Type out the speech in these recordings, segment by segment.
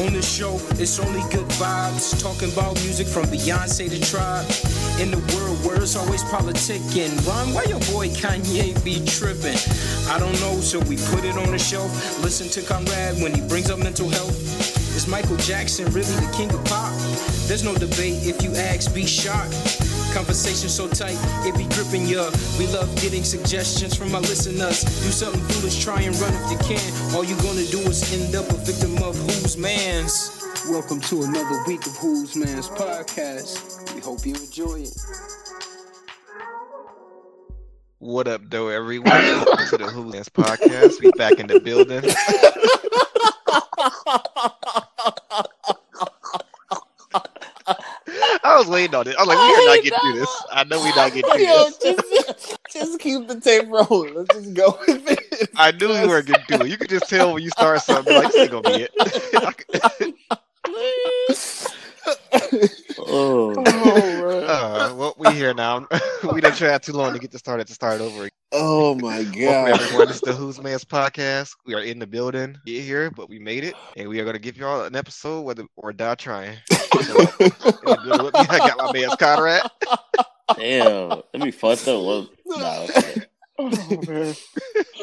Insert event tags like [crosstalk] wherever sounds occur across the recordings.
On the show, it's only good vibes. Talking about music from Beyonce to Tribe. In the world where it's always politicking. Ron, why your boy Kanye be tripping? I don't know, so we put it on the shelf. Listen to Conrad when he brings up mental health. Is Michael Jackson really the king of pop? There's no debate if you ask, be shocked. Conversation so tight, it be gripping ya. We love getting suggestions from our listeners. Do something foolish, try and run if you can. All you gonna do is end up a victim of whose man's. Welcome to another week of Who's Man's podcast. We hope you enjoy it. What up, though, everyone? Welcome to the Who's Man's podcast. We back in the building. [laughs] was waiting on it. I was like, we are not getting [laughs] through this. I know we're not getting through Yo, this. just, just keep the tape rolling. Let's just go with it. I knew we weren't getting through it. You could just tell when you start something, like, this ain't gonna be it. Please. [laughs] Oh, uh, well, we here now. [laughs] we didn't try too long to get this started to start over. oh my god! Welcome, god. everyone. This is the Who's Man's podcast. We are in the building. Get here, but we made it, and we are going to give y'all an episode, whether or die trying. So, in the building with me, I got my man's Conrad. Damn, that'd be fucked up. Well, nah, okay. Oh, man.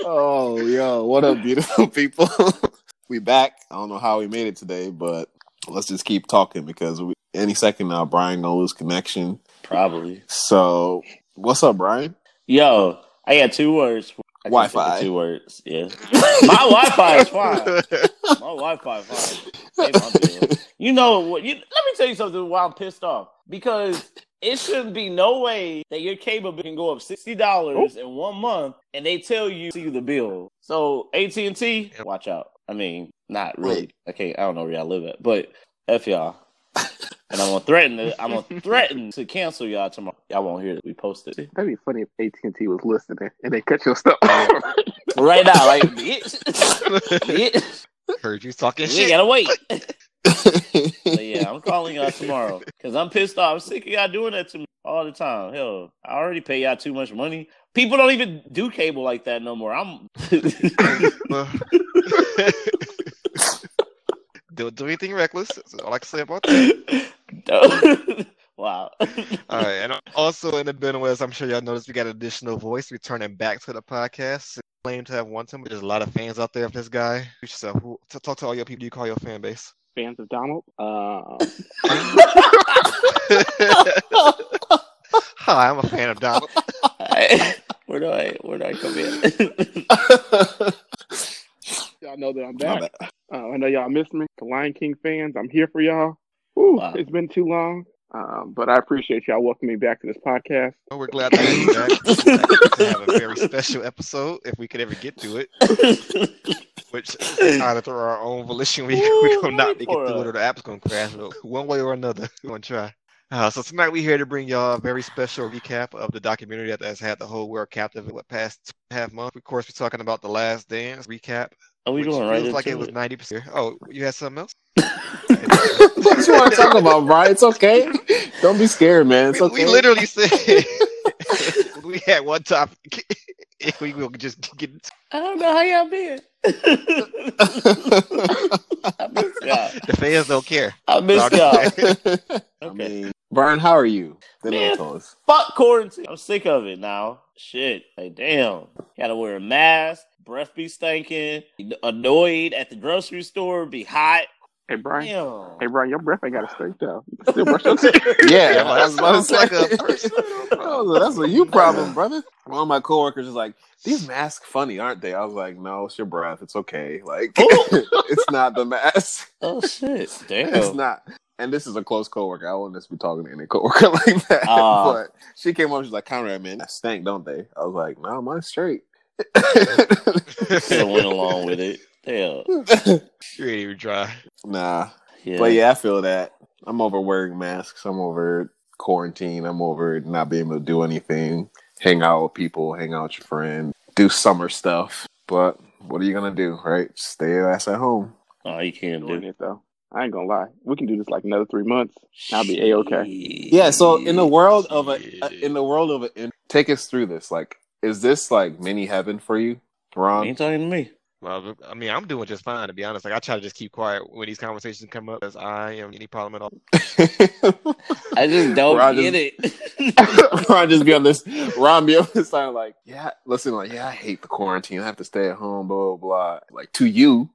oh, yo, what up, beautiful [laughs] people? we back. I don't know how we made it today, but let's just keep talking because we, any second now, Brian gonna lose connection. probably. So, what's up, Brian? Yo, I got two words. Wi-Fi. Two words. Yeah, my Wi-Fi is fine. My Wi-Fi is fine. Pay my [laughs] bill. You know what? You, let me tell you something. Why I'm pissed off because it shouldn't be no way that your cable bill can go up sixty dollars in one month, and they tell you see the bill. So AT and T, watch out. I mean, not really. Okay, I don't know where y'all live at, but f y'all. [laughs] And I'm gonna threaten to, I'm gonna threaten to cancel y'all tomorrow. Y'all won't hear that we posted That'd be funny if AT and T was listening and they cut your stuff. right now. Like, bitch, [laughs] bitch, Heard you talking shit. gotta wait. [laughs] But yeah, I'm [laughs] calling y'all tomorrow because I'm pissed off. I'm sick of y'all doing that to me all the time. Hell, I already pay y'all too much money. People don't even do cable like that no more. I'm [laughs] Don't do anything reckless. That's all I can say about that. [laughs] wow. All right, and also in the us, I'm sure y'all noticed we got an additional voice returning back to the podcast. Claim to have one time, but there's a lot of fans out there of this guy. So, who, to talk to all your people you call your fan base. Fans of Donald. Uh, Hi, I'm a fan of Donald. [laughs] where do I where do I come in? [laughs] y'all know that I'm My back. Uh, I know y'all missed me. The Lion King fans, I'm here for y'all. Whew, Wow. It's been too long, um, but I appreciate y'all welcoming me back to this podcast. Well, we're glad to have you back. to have a very special episode, if we could ever get to it. Which either through our own volition, we we gonna not make it through it, or the app's gonna crash. But one way or another, [laughs] we're gonna try. Uh, so tonight we're here to bring y'all a very special recap of the documentary that has had the whole world captive in the past half month. Of course, we're talking about the Last Dance recap. Are we which going right feels like it into was ninety percent. Oh, you had something else? [laughs] what you want to talk about, Brian? It's okay. Don't be scared, man. It's we, okay. we literally said [laughs] we had one topic. [laughs] we will just get I don't know how y'all been. I miss y'all. the fans don't care. I miss Sorry. y'all. I Okay. mean, Brian, how are you? They Man. don't tell us. Fuck quarantine. I'm sick of it now. Shit. Like, damn. Gotta wear a mask. Breath be stinking. Annoyed at the grocery store. Be hot. Hey, Brian. Damn. Hey, Brian, your breath ain't got a stink though. You can still brush [laughs] your teeth. Yeah, [laughs] Yeah, I was about to sounds like a person. Oh, that's a you problem, brother. One of my coworkers is like, "These masks funny, aren't they?" I was like, "No, it's your breath. It's okay. Like, [laughs] it's not the mask. Oh, shit. Damn, it's not." And this is a close coworker. I wouldn't just be talking to any coworker like that. Ah. but she came up. She's like, "Conrad, man, that stank, don't they?" I was like, "No, mine's straight." Still went along with it. Damn. [laughs] You ain't even try. nah, Yeah. but yeah, I feel that. I'm over wearing masks. I'm over quarantine. I'm over not being able to do anything, hang out with people, hang out with your friends, do summer stuff. But what are you gonna do, right? Stay your ass at home. Oh, you can't do it though. I ain't gonna lie. We can do this like another three months. I'll be a okay. Yeah. So in the world of a, uh, in the world of a, in, take us through this. Like, is this like mini heaven for you, You Ron? ain't talking to me. Well, I mean, I'm doing just fine to be honest. Like I try to just keep quiet when these conversations come up, as I am any problem at all. [laughs] I just don't Ron get just- it. [laughs] [laughs] Ron just be on this. Ron be on this side like, yeah, listen, like, yeah, I hate the quarantine. I have to stay at home, blah blah blah. Like to you,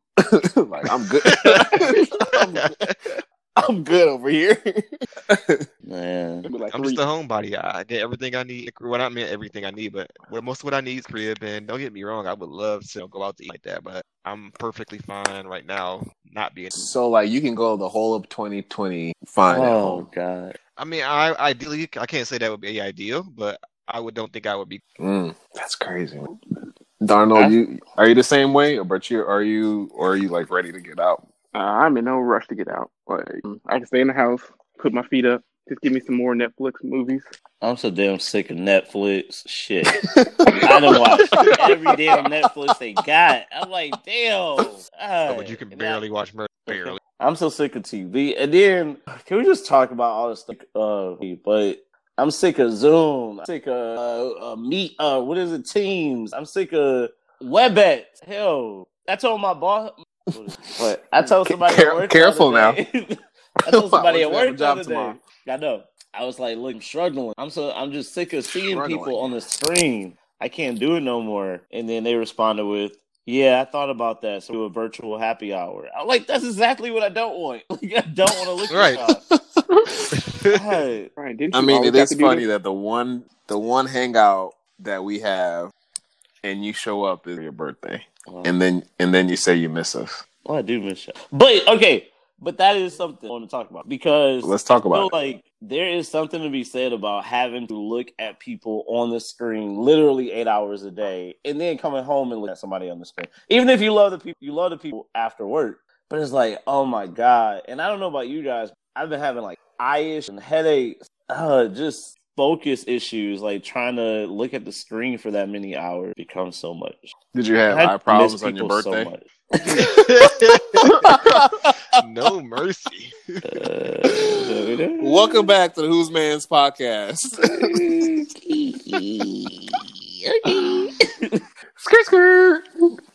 like I'm good. I'm, [laughs] I'm good over here. [laughs] Man. Like I'm three. just a homebody. I get everything I need. Well, not mean everything I need, but what most of what I need is crib. And don't get me wrong, I would love to go out to eat like that, but I'm perfectly fine right now not being. so like, you can go the whole of 2020 fine at Oh home. God. I mean, I ideally I can't say that would be ideal, but I would don't think I would be. Mm, that's crazy. Darnold, I- you are you the same way, or but you are you or are you like ready to get out? Uh, I'm in no rush to get out. Like, I can stay in the house, put my feet up, just give me some more Netflix movies. I'm so damn sick of Netflix. Shit. [laughs] I don't watch every damn Netflix they got. I'm like, damn. God. but you can And I- barely watch Murder. Barely. I'm so sick of TV. And then can we just talk about all this stuff? Uh, but I'm sick of Zoom. I'm sick of uh, uh, Meet. Uh, what is it? Teams. I'm sick of WebEx. Hell, I told my boss. But I told somebody Care- at work. careful now. [laughs] I told [laughs] somebody at don't you have a work the job other tomorrow? day. I know. I was like, look, I'm struggling. I'm so I'm just sick of seeing Struggling. people on the screen. I can't do it no more. And then they responded with, "Yeah, I thought about that. So do a virtual happy hour." I'm like, that's exactly what I don't want. [laughs] Like, I don't want to look Right. at. God. Right? Didn't I mean, always it have is to do funny this? that the one the one hangout that we have, and you show up is your birthday, Well, and then and then you say you miss us. well, I do miss you. But okay, but that is something I want to talk about because Let's talk feel about it. like there is something to be said about having to look at people on the screen literally eight hours a day and then coming home and look at somebody on the screen. Even if you love the people, you love the people after work. But it's like, oh my God. And I don't know about you guys. I've been having like eye and headaches, uh, just focus issues, like trying to look at the screen for that many hours becomes so much. Did you have eye problems on your people so birthday? much. [laughs] no mercy. Uh, Welcome back to the Who's Man's podcast. [laughs] skirt, skirt.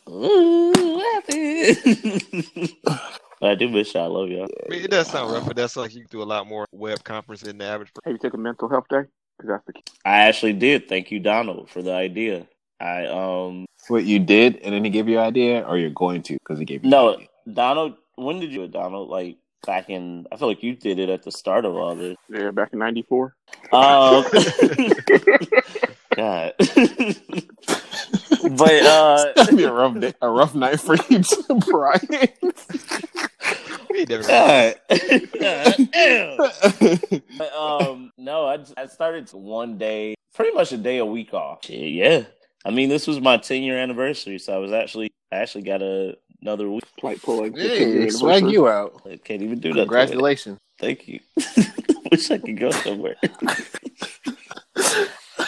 Ooh, what happened? [laughs] I do miss y'all. I love y'all. I mean, it does sound rough, but that's like you do a lot more web conference than the average. person. Have you took a mental health day? Because that's the key. I actually did. Thank you, Donald, for the idea. I um What you did, and then he gave you an idea, or you're going to because he gave you. no an idea? Donald. When did you do it, Donald? Like back in? I feel like you did it at the start of all this. Yeah, back in '94. Um, [laughs] [laughs] God. [laughs] but uh, [laughs] That'd be a rough day, a rough night for you, too, [laughs] Brian. We never- God. God. But, um, no, I, I started one day, pretty much a day a week off. Yeah. I mean, this was my 10 year anniversary, so I was actually, I actually got a, another week. Flight pulling. hey, swag you out. I can't even do that. Congratulations. Thank you. Wish I could go somewhere.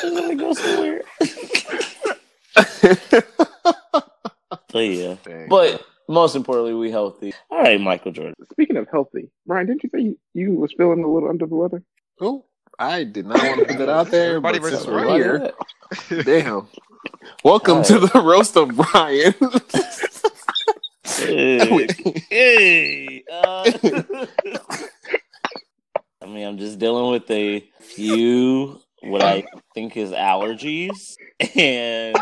I want to go somewhere. [laughs] But yeah. Dang. But most importantly, we healthy. All right, Michael Jordan. Speaking of healthy, Brian, didn't you say you, you was feeling a little under the weather? Who? I did not want to put that out there, Everybody but since versus we're Brian. here, [laughs] damn. Welcome to the roast of Brian. Hey, [laughs] hey, uh, I mean, I'm just dealing with a few what I think is allergies, [laughs] and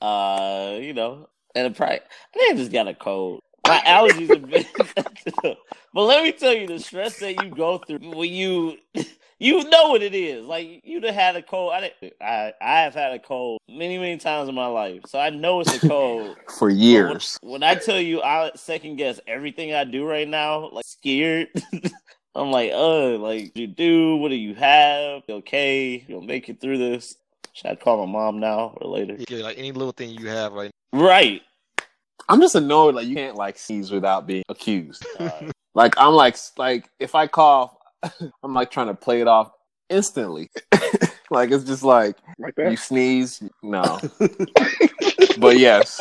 uh, you know, and a probably I think I just got a cold. My allergies have been, [laughs] but let me tell you, the stress that you go through when you [laughs] you know what it is. Like you'd have had a cold. I, I I have had a cold many many times in my life, so I know it's a cold. For years. When, when I tell you I second guess everything I do right now, like scared. I'm like, uh, like you do, what do you have? You okay, you'll make it through this. Should I call my mom now or later? Yeah, like any little thing you have, like Right. I'm just annoyed like you can't like sneeze without being accused. [laughs] Uh, Like I'm like like if I cough, [laughs] I'm like trying to play it off instantly. [laughs] like it's just like Like you sneeze, no. but yes.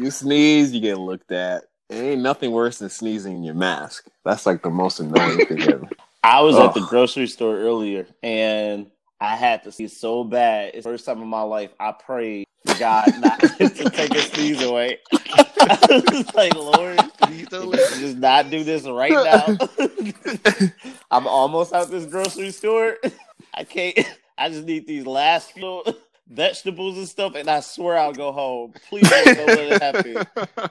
You sneeze, you get looked at. It ain't nothing worse than sneezing in your mask. That's like the most annoying thing ever. [laughs] I was at the grocery store earlier and I had to see it so bad. It's the first time in my life I prayed to God not [laughs] to take a sneeze away. [laughs] I was like, Lord, Please just not do this right now. I'm almost out this grocery store. I can't. I just need these last few vegetables and stuff, and I swear I'll go home. Please don't, don't let it happen. [laughs]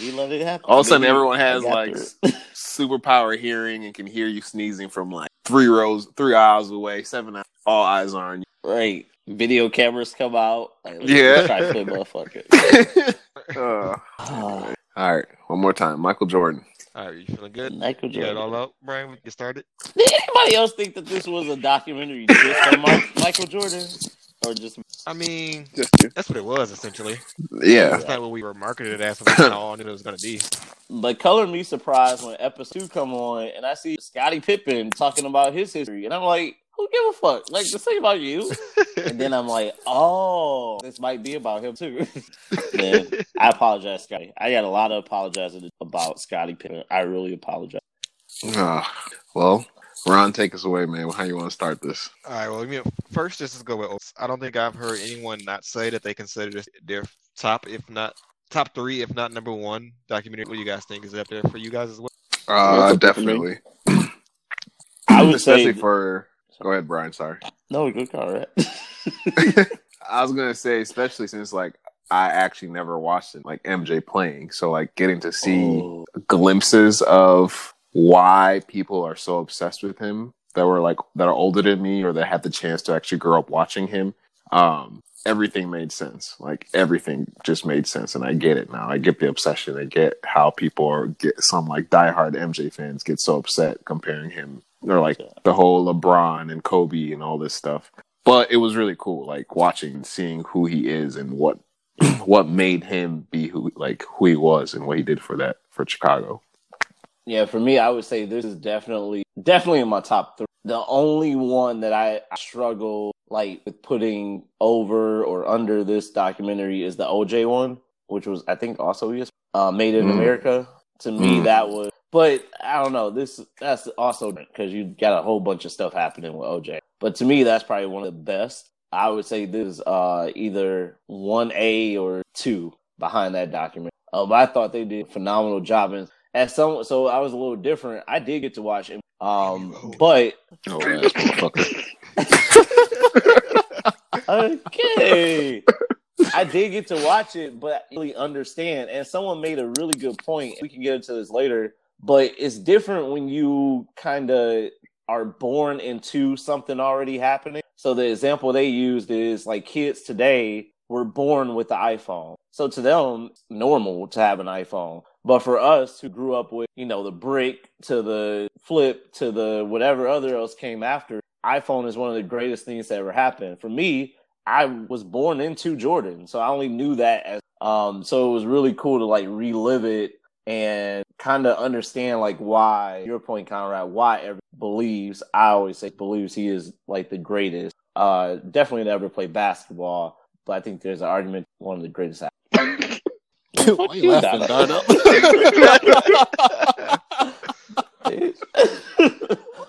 You let it happen. All of a sudden, Maybe everyone has like through it. [laughs] superpower hearing and can hear you sneezing from like three rows, three aisles away, seven. hours. All eyes are on you. right. Video cameras come out. Like, let's Yeah. try to play motherfucker. [laughs] Uh, all right, one more time, Michael Jordan. All right, you feeling good? Michael You got it Jordan. all out, Brian? We get started. Did anybody else think that this was a documentary just on Mike, Michael Jordan, or just I mean, Just you. that's what it was essentially. Yeah, That's not what we were marketed it as. So that's not all I knew it was going to be. But color me surprised when episode two come on and I see Scottie Pippen talking about his history, and I'm like, who give a fuck? Like, just think about you. And then I'm like, oh, this might be about him too. [laughs] Man, I apologize, Scottie. I got a lot of apologizing about Scottie Pippen. I really apologize. Ah, well, Ron, take us away, man. How you want to start this? All right. Well, I mean, first, just to go with. Oates. I don't think I've heard anyone not say that they consider this their top, if not top three, if not number one documentary. What do you guys think is it up there for you guys as well? Uh, That's up for me. definitely. I would Especially say for. Go ahead, Brian. Sorry. no good call, right? [laughs] [laughs] I was gonna say, especially since like I actually never watched it, like MJ playing, so like getting to see Oh, glimpses of why people are so obsessed with him that were like that are older than me or that had the chance to actually grow up watching him. Um, everything made sense. Like everything just made sense, and I get it now. I get the obsession. I get how people are get some like diehard MJ fans get so upset comparing him or like the whole LeBron and Kobe and all this stuff. But it was really cool, like watching, seeing who he is and what [clears throat] what made him be who like who he was and what he did for that for Chicago. Yeah, for me, I would say this is definitely definitely in my top three. The only one that I, I struggle like with putting over or under this documentary is the OJ one, which was I think also yes, uh, Made in Mm. America. To me, Mm. that was, but I don't know. This that's also because you got a whole bunch of stuff happening with OJ. But to me, that's probably one of the best. I would say this is uh, either one A or two behind that document. Um, I thought they did a phenomenal job, and as some, so I was a little different. I did get to watch it, um, but Oh, ass motherfucker. [laughs] okay, I did get to watch it, but I really understand. And someone made a really good point. We can get into this later, but it's different when you kind of are born into something already happening. So the example they used is like kids today were born with the iPhone. So to them, normal to have an iPhone. But for us who grew up with, you know, the brick to the flip to the whatever other else came after, iPhone is one of the greatest things that ever happened. For me, I was born into Jordan, so I only knew that as um so it was really cool to like relive it and kind of understand like why your point Conrad why everyone believes I always say believes he is like the greatest uh definitely never play basketball but I think there's an argument one of the greatest Why you laughing, Darno?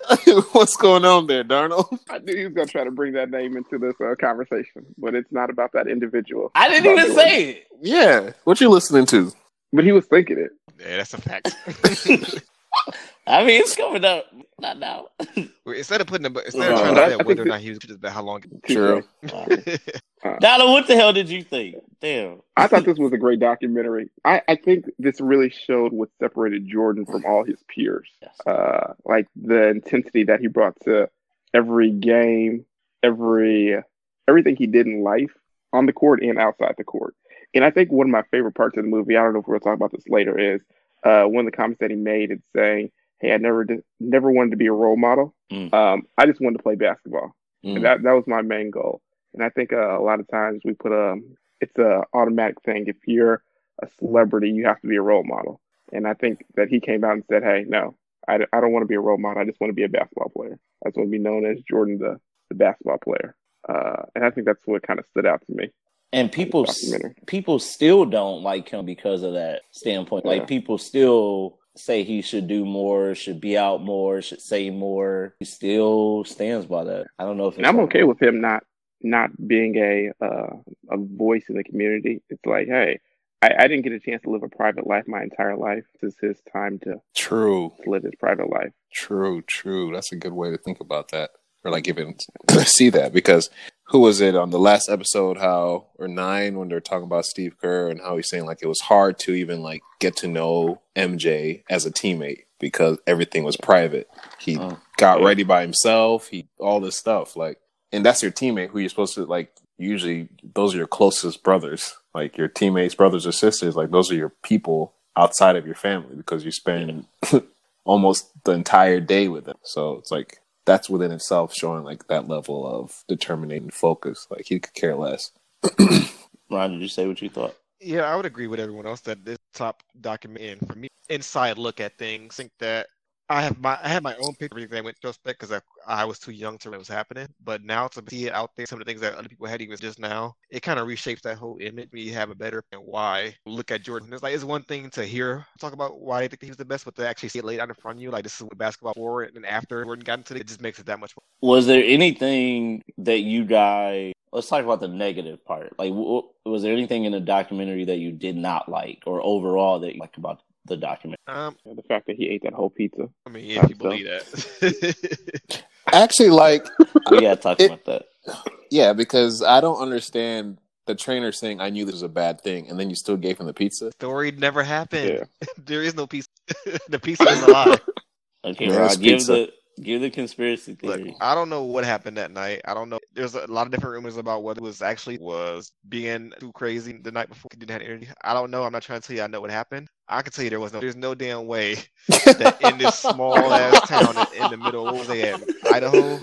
[laughs] [laughs] What's going on there, Darno? I knew he was going to try to bring that name into this uh, conversation, but it's not about that individual. I didn't even say it Yeah, what you listening to? But he was thinking it. Yeah, that's a fact. [laughs] I mean it's coming up not now [laughs] Well, instead of putting the, instead of trying I- I to think bet whether or not he was just about how long. True. [laughs] Donna what the hell did you think damn I thought this [laughs] was a great documentary. I, I think this really showed what separated Jordan from all his peers. Yes. Uh, like the intensity that he brought to every game, every everything he did in life on the court and outside the court. And I think one of my favorite parts of the movie, I don't know if we'll talk about this later, is uh, one of the comments that he made is saying, "Hey, I never did, never wanted to be a role model. Mm. Um, I just wanted to play basketball." Mm. And that that was my main goal. And I think uh, a lot of times we put a it's a automatic thing. If you're a celebrity, you have to be a role model. And I think that he came out and said, "Hey, no, I, I don't want to be a role model. I just want to be a basketball player. I just want to be known as Jordan, the the basketball player." Uh, and I think that's what kind of stood out to me. And people people still don't like him because of that standpoint. Like Yeah. people still say he should do more, should be out more, should say more. He still stands by that. I don't know if and I'm okay with him not not being a uh, a voice in the community. It's like, hey, I, I, didn't get a chance to live a private life my entire life. This is his time to true to live his private life. True, true. That's a good way to think about that, or like even [laughs] see that because who was it on the last episode? How or nine when they're talking about Steve Kerr and how he's saying like it was hard to even like get to know MJ as a teammate because everything was private. He oh, got yeah. ready by himself. He all this stuff like, and that's your teammate who you're supposed to like. Usually, those are your closest brothers like your teammates, brothers or sisters, like those are your people outside of your family because you spend [laughs] almost the entire day with them. So it's like that's within itself showing like that level of determination focus. Like he could care less. [clears throat] Ron, did you say what you thought? Yeah, I would agree with everyone else that this top document and for me inside look at things. I think that I have my I had my own picture everything I retrospect because I I was too young to know what was happening. But now to see it out there, some of the things that other people had even just now, it kind of reshapes that whole image. We have a better and why look at Jordan. It's like it's one thing to hear talk about why they think he was the best, but to actually see it laid out in front of you, like this is what basketball for, and after Jordan got into it, it just makes it that much. more. Was there anything that you guys? Let's talk about the negative part. Like, was there anything in the documentary that you did not like, or overall that you like about the document. Um, the fact that he ate that whole pizza. I mean, yeah, if you believe that. [laughs] Actually, like we gotta talk it, about that. Yeah, because I don't understand the trainer saying I knew this was a bad thing, and then you still gave him the pizza. Story never happened. Yeah. [laughs] there is no pizza. [laughs] the pizza is a lie. Okay, Rob, give the Give the conspiracy theory. Look, I don't know what happened that night. I don't know. There's a lot of different rumors about what it was actually was being too crazy the night before. He didn't have energy. I don't know. I'm not trying to tell you I know what happened. I can tell you there was no. There's no damn way [laughs] that in this small ass town in, in, the middle. What was they at? Idaho or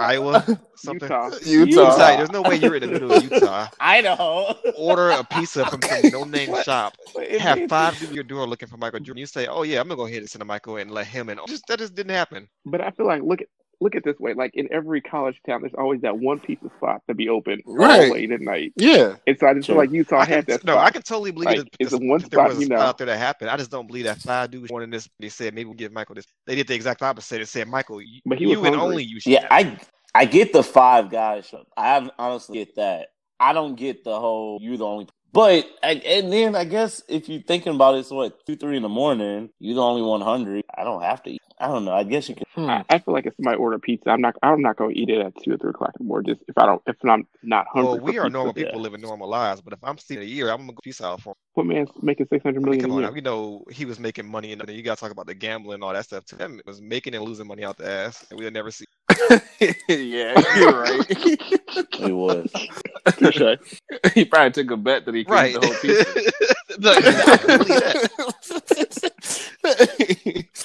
Iowa, [laughs] something. Utah. Utah. Utah. There's no way you're in the middle of Utah. [laughs] Idaho. Order a pizza from some no name shop. Have five to your door looking for Michael Jordan. You say, "Oh yeah, I'm gonna go ahead and send to Michael and let him in." Oh, just that just didn't happen. But I feel like look at look at this way. Like in every college town, there's always that one pizza spot to be open right. late at night. Yeah. And so I just sure. feel like Utah I had that. No, spot. I can totally believe like, it's the one spot there you know out there that happened. I just don't believe that five dudes wanted this. They said maybe we'll give Michael this. They did the exact opposite. They said Michael, but he you and only you. Yeah, I I get the five guys. I honestly get that. I don't get the whole you're the only but and then I guess if you're thinking about it, it's what two, three in the morning. You're the only one hungry. I don't have to eat. I don't know. I guess you can. Hmm. I, I, feel like if somebody order pizza, I'm not. I'm not going to eat it at two or three o'clock in the morning. Just if I don't, if I'm not hungry. Well, we are pizza. normal people yeah. living normal lives, but if I'm seeing a year, I'm gonna go pizza out for. What man's making six hundred million? I mean, come on, now, we know he was making money, and you got to talk about the gambling and all that stuff. To him, it was making and losing money out the ass, and we'll never see. [laughs] yeah, you're right. it was. he probably took a bet that he could right. the whole pizza.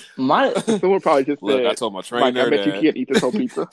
[laughs] My someone probably just Look, said, I told my trainer Mike, I bet you can't eat this whole pizza.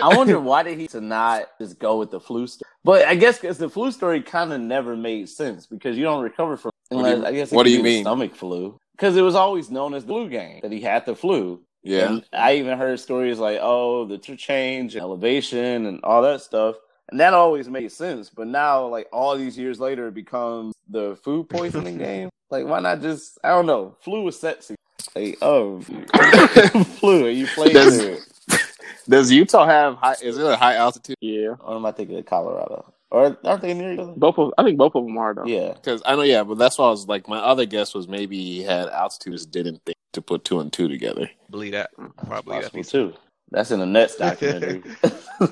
I wonder why did he to not just go with the flu story? But I guess because the flu story kind of never made sense because you don't recover from. Unless, you, I guess what do you mean stomach flu? Because it was always known as the flu game that he had the flu. Yeah. And I even heard stories like, oh, the change, elevation, and all that stuff. And that always made sense. But now, like all these years later, it becomes the food poisoning [laughs] game. Like, why not just, I don't know, flu is sexy. Like, oh, [laughs] flu, are you played does, [laughs] does Utah have high, is it a high altitude? Yeah. Or am I thinking of Colorado? Or aren't they near each other? Both of I think both of them are though. Yeah, because I know. Yeah, but that's why I was like, my other guess was maybe he had altitudes didn't think to put two and two together. Believe that. Mm, Probably that's that too. That's in the Nets documentary. [laughs]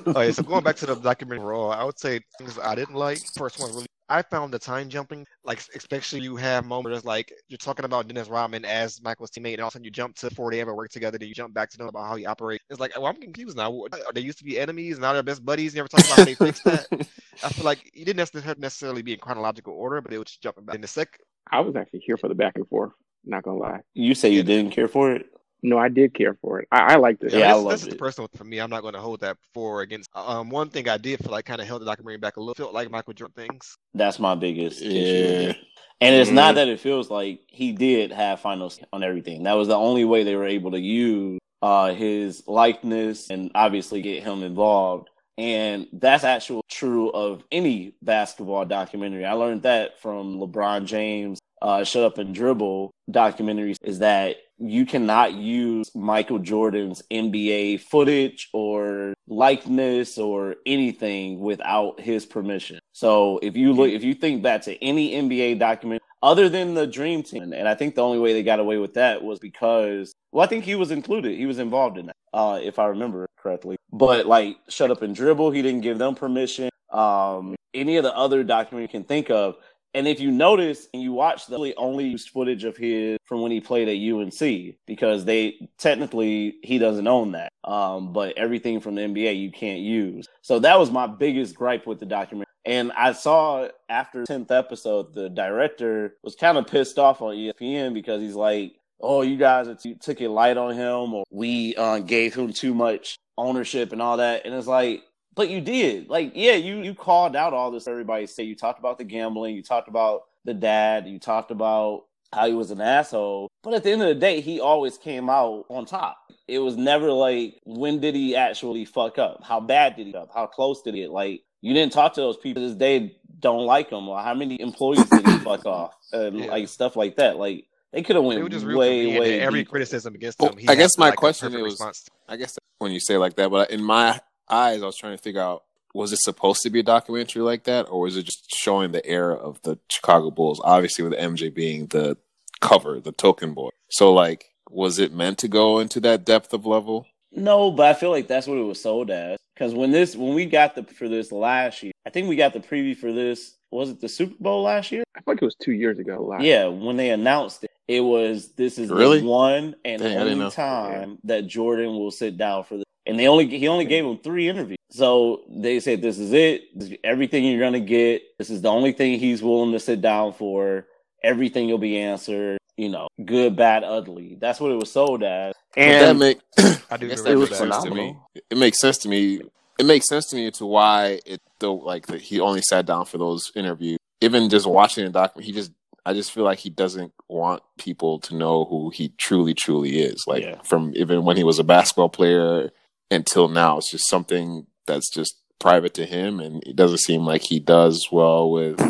oh, yeah, so going back to the documentary raw, I would say things I didn't like. First one really I found the time jumping, like especially you have moments like you're talking about Dennis Rodman as Michael's teammate, and all of a sudden you jump to before they ever work together, then you jump back to know about how he operates. It's like, well, I'm confused now. Are they used to be enemies? Now they're best buddies. You ever talk about how they fixed that? [laughs] I feel like you didn't necessarily be in chronological order, but it was just jumping back in the sec. I was actually here for the back and forth. Not gonna lie. You say you didn't care for it. No, I did care for it. I, I liked it. Yeah, yeah I love it. the personal for me. I'm not going to hold that for against. Um, one thing I did feel like kind of held the documentary back a little. Felt like Michael Jordan things. That's my biggest yeah. issue. And it's mm-hmm. not that it feels like he did have finals on everything. That was the only way they were able to use uh, his likeness and obviously get him involved. And that's actually true of any basketball documentary. I learned that from LeBron James uh, Shut Up and Dribble documentaries is that you cannot use Michael Jordan's NBA footage or likeness or anything without his permission. So if you look, if you think back to any NBA document other than the Dream Team, and I think the only way they got away with that was because, well, I think he was included. He was involved in that, uh, if I remember correctly. But like, Shut Up and Dribble, he didn't give them permission. Um, any of the other documents you can think of, and if you notice and you watch the only used footage of his from when he played at UNC because they technically he doesn't own that. Um, but everything from the NBA you can't use. So that was my biggest gripe with the documentary. And I saw after 10th episode, the director was kind of pissed off on ESPN because he's like, oh, you guys took it light on him or we uh, gave him too much ownership and all that. And it's like, but you did. Like, yeah, you you called out all this. Everybody say you talked about the gambling, you talked about the dad, you talked about how he was an asshole. But at the end of the day, he always came out on top. It was never like when did he actually fuck up? How bad did he up? How close did he get? Like you didn't talk to those people this day don't like him or how many employees did he fuck off? And yeah. like stuff like that. Like they could have went just way, way. Every deeper. criticism against him. I guess my like question is, I guess when you say like that, but in my eyes, I was trying to figure out was it supposed to be a documentary like that, or was it just showing the era of the Chicago Bulls? Obviously, with MJ being the cover, the token boy. So, like, was it meant to go into that depth of level? No, but I feel like that's what it was sold as. Because when this, when we got the for this last year, I think we got the preview for this. Was it the Super Bowl last year? I think like it was two years ago. Last yeah, when they announced it, it was this is really? the one and Dang, only time yeah. that Jordan will sit down for the and they only he only gave him three interviews. So they said, "This is it. This is everything you're gonna get. This is the only thing he's willing to sit down for. Everything will be answered. You know, good, bad, ugly. That's what it was sold as. And that make [clears throat] I do it was phenomenal. It makes sense to me. It makes sense to me to why it though like that he only sat down for those interviews. Even just watching the document, he just I just feel like he doesn't want people to know who he truly, truly is. Like yeah. from even when he was a basketball player until now. It's just something that's just private to him, and it doesn't seem like he does well with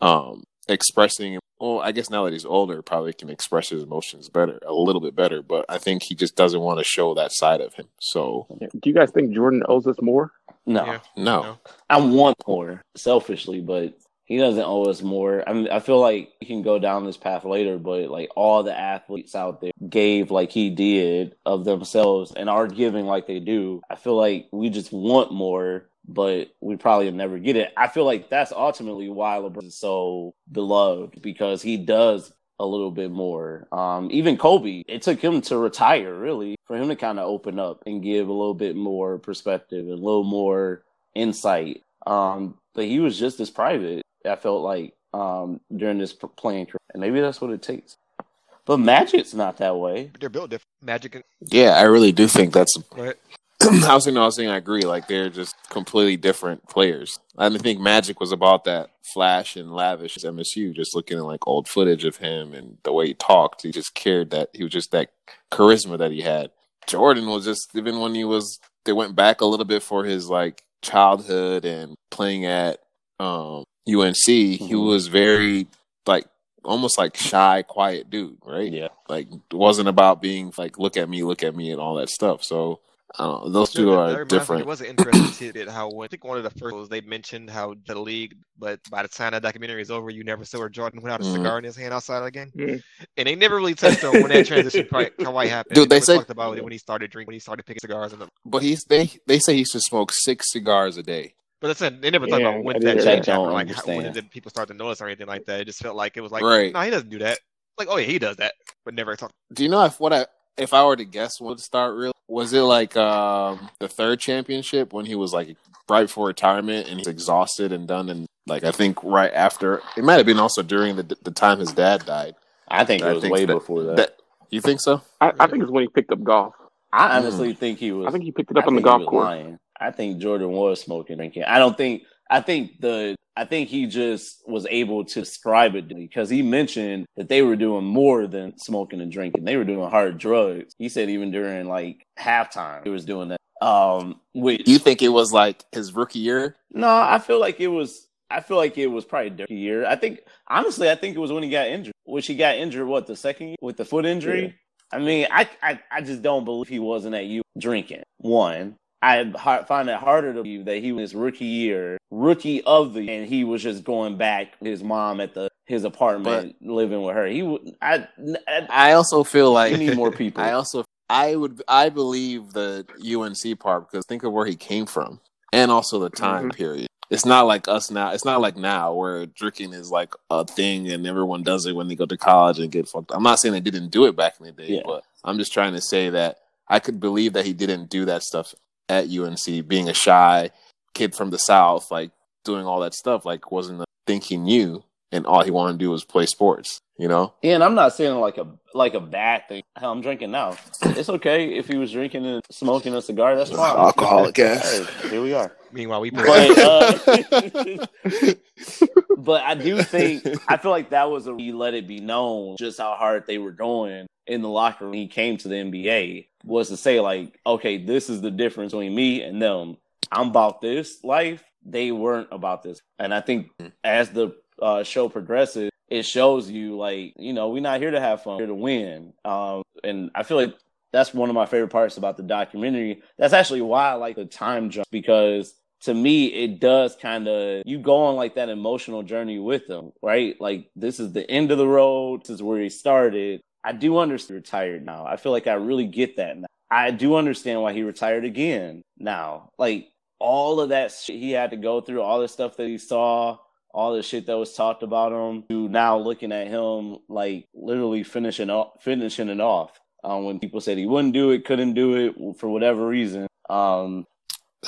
um, expressing. Well, I guess now that he's older, probably can express his emotions better, a little bit better. But I think he just doesn't want to show that side of him. So, do you guys think Jordan owes us more? No, yeah. no. I want more selfishly, but he doesn't owe us more. I mean, I feel like he can go down this path later, but like all the athletes out there gave like he did of themselves and are giving like they do. I feel like we just want more, but we probably never get it. I feel like that's ultimately why LeBron is so beloved because he does a little bit more. Um, even Kobe, it took him to retire really for him to kind of open up and give a little bit more perspective and a little more insight. Um, but he was just as private. I felt like um, during this playing career, and maybe that's what it takes. But Magic's not that way. They're built different. Magic. And- yeah, I really do think that's. [clears throat] I was saying, I was saying, I agree. Like they're just completely different players. I didn't think Magic was about that flash and lavish MSU. Just looking at like old footage of him and the way he talked, he just cared that he was just that charisma that he had. Jordan was just even when he was. They went back a little bit for his like childhood and playing at um UNC, mm-hmm. he was very like almost like shy, quiet dude, right? Yeah. Like wasn't about being like look at me, look at me, and all that stuff. So uh, those two are different. It was an interesting tidbit how I think one of the first was they mentioned how the league, but by the time that documentary is over, you never saw where Jordan without a mm-hmm. cigar in his hand outside again, mm-hmm. and they never really touched on when that transition quite happened. [laughs] Dude, they, say talked about it when he started drinking, when he started picking cigars. And the, but he's they they say he should smoke six cigars a day. But listen, they never talked yeah, about when that change happened, like how, when did people start to notice or anything like that. It just felt like it was like, right. no, he doesn't do that. Like, oh yeah, he does that, but never talk. Do you know if what I if I were to guess what start real was it like um the third championship when he was like right before retirement and he's exhausted and done and like I think right after it might have been also during the the time his dad died. I think it was think way that, before that. that. You think so? I, I, think it's when he picked up golf. I honestly mm. think he was. I think he picked it up I on the golf course. Lying. I think Jordan was smoking drinking. I don't think. I think the. I think he just was able to describe it because he mentioned that they were doing more than smoking and drinking. They were doing hard drugs. He said even during like halftime, he was doing that. Um, which you think it was like his rookie year? No, I feel like it was. I feel like it was probably rookie year. I think honestly, I think it was when he got injured which he got injured. What the second year with the foot injury? Yeah. I mean, I, I I just don't believe he wasn't at you drinking. One, I find it harder to believe that he was rookie year, rookie of the, and he was just going back his mom at the his apartment, living with her. He would. I, I I also feel like we need more [laughs] people. I also I would I believe the UNC part because think of where he came from and also the time mm-hmm. period. It's not like us now. It's not like now where drinking is like a thing and everyone does it when they go to college and get fucked. I'm not saying they didn't do it back in the day, Yeah. but I'm just trying to say that I could believe that he didn't do that stuff at UNC, being a shy kid from the South, like doing all that stuff, like wasn't a thing he knew, and all he wanted to do was play sports. You know? Yeah, and I'm not saying like a like a bad thing. Hell, I'm drinking now. [laughs] It's okay if he was drinking and smoking a cigar. That's fine. Alcoholic ass. Hey, here we are. Meanwhile, we But uh, [laughs] [laughs] but I do think I feel like that was a he let it be known just how hard they were going in the locker room. when He came to the NBA was to say like, okay, this is the difference between me and them. I'm about this life. They weren't about this, and I think as the uh, show progresses, it shows you like you know we're not here to have fun, we're here to win. Um, and I feel like that's one of my favorite parts about the documentary. That's actually why I like the time jump because to me it does kind of you go on like that emotional journey with them, right? Like this is the end of the road. This is where he started. I do understand retired now. I feel like I really get that now. I do understand why he retired again now. Like all of that shit he had to go through, all the stuff that he saw, all the shit that was talked about him, to now looking at him like literally finishing off, finishing it off. Um, when people said he wouldn't do it, couldn't do it for whatever reason. Um,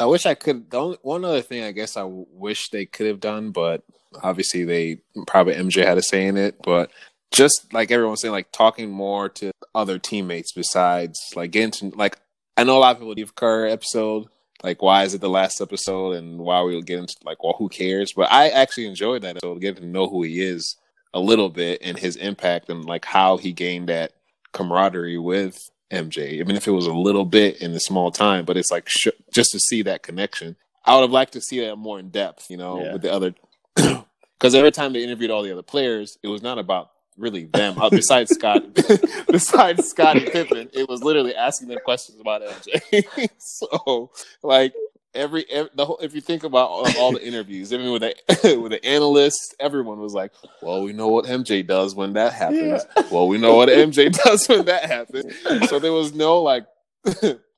I wish I could. The only, one other thing I guess I wish they could have done, but obviously they probably MJ had a say in it. But just like everyone's saying, like talking more to other teammates besides like getting to like I know a lot of people leave Kerr episode. Like, why is it the last episode, and why we'll get into like, well, who cares? But I actually enjoyed that episode, getting to know who he is a little bit and his impact, and like how he gained that camaraderie with MJ, even if it was a little bit in a small time. But it's like sh- just to see that connection. I would have liked to see that more in depth, you know, Yeah. with the other. [clears throat] Because every time they interviewed all the other players, it was not about really them. Uh, besides Scott, [laughs] besides Scottie Pippen, it was literally asking them questions about MJ. [laughs] so, like every, ev the whole, if you think about all, all the interviews, even with the [laughs] with the analysts, everyone was like, "Well, we know what MJ does when that happens. Well, we know what MJ does when that happens." So there was no like,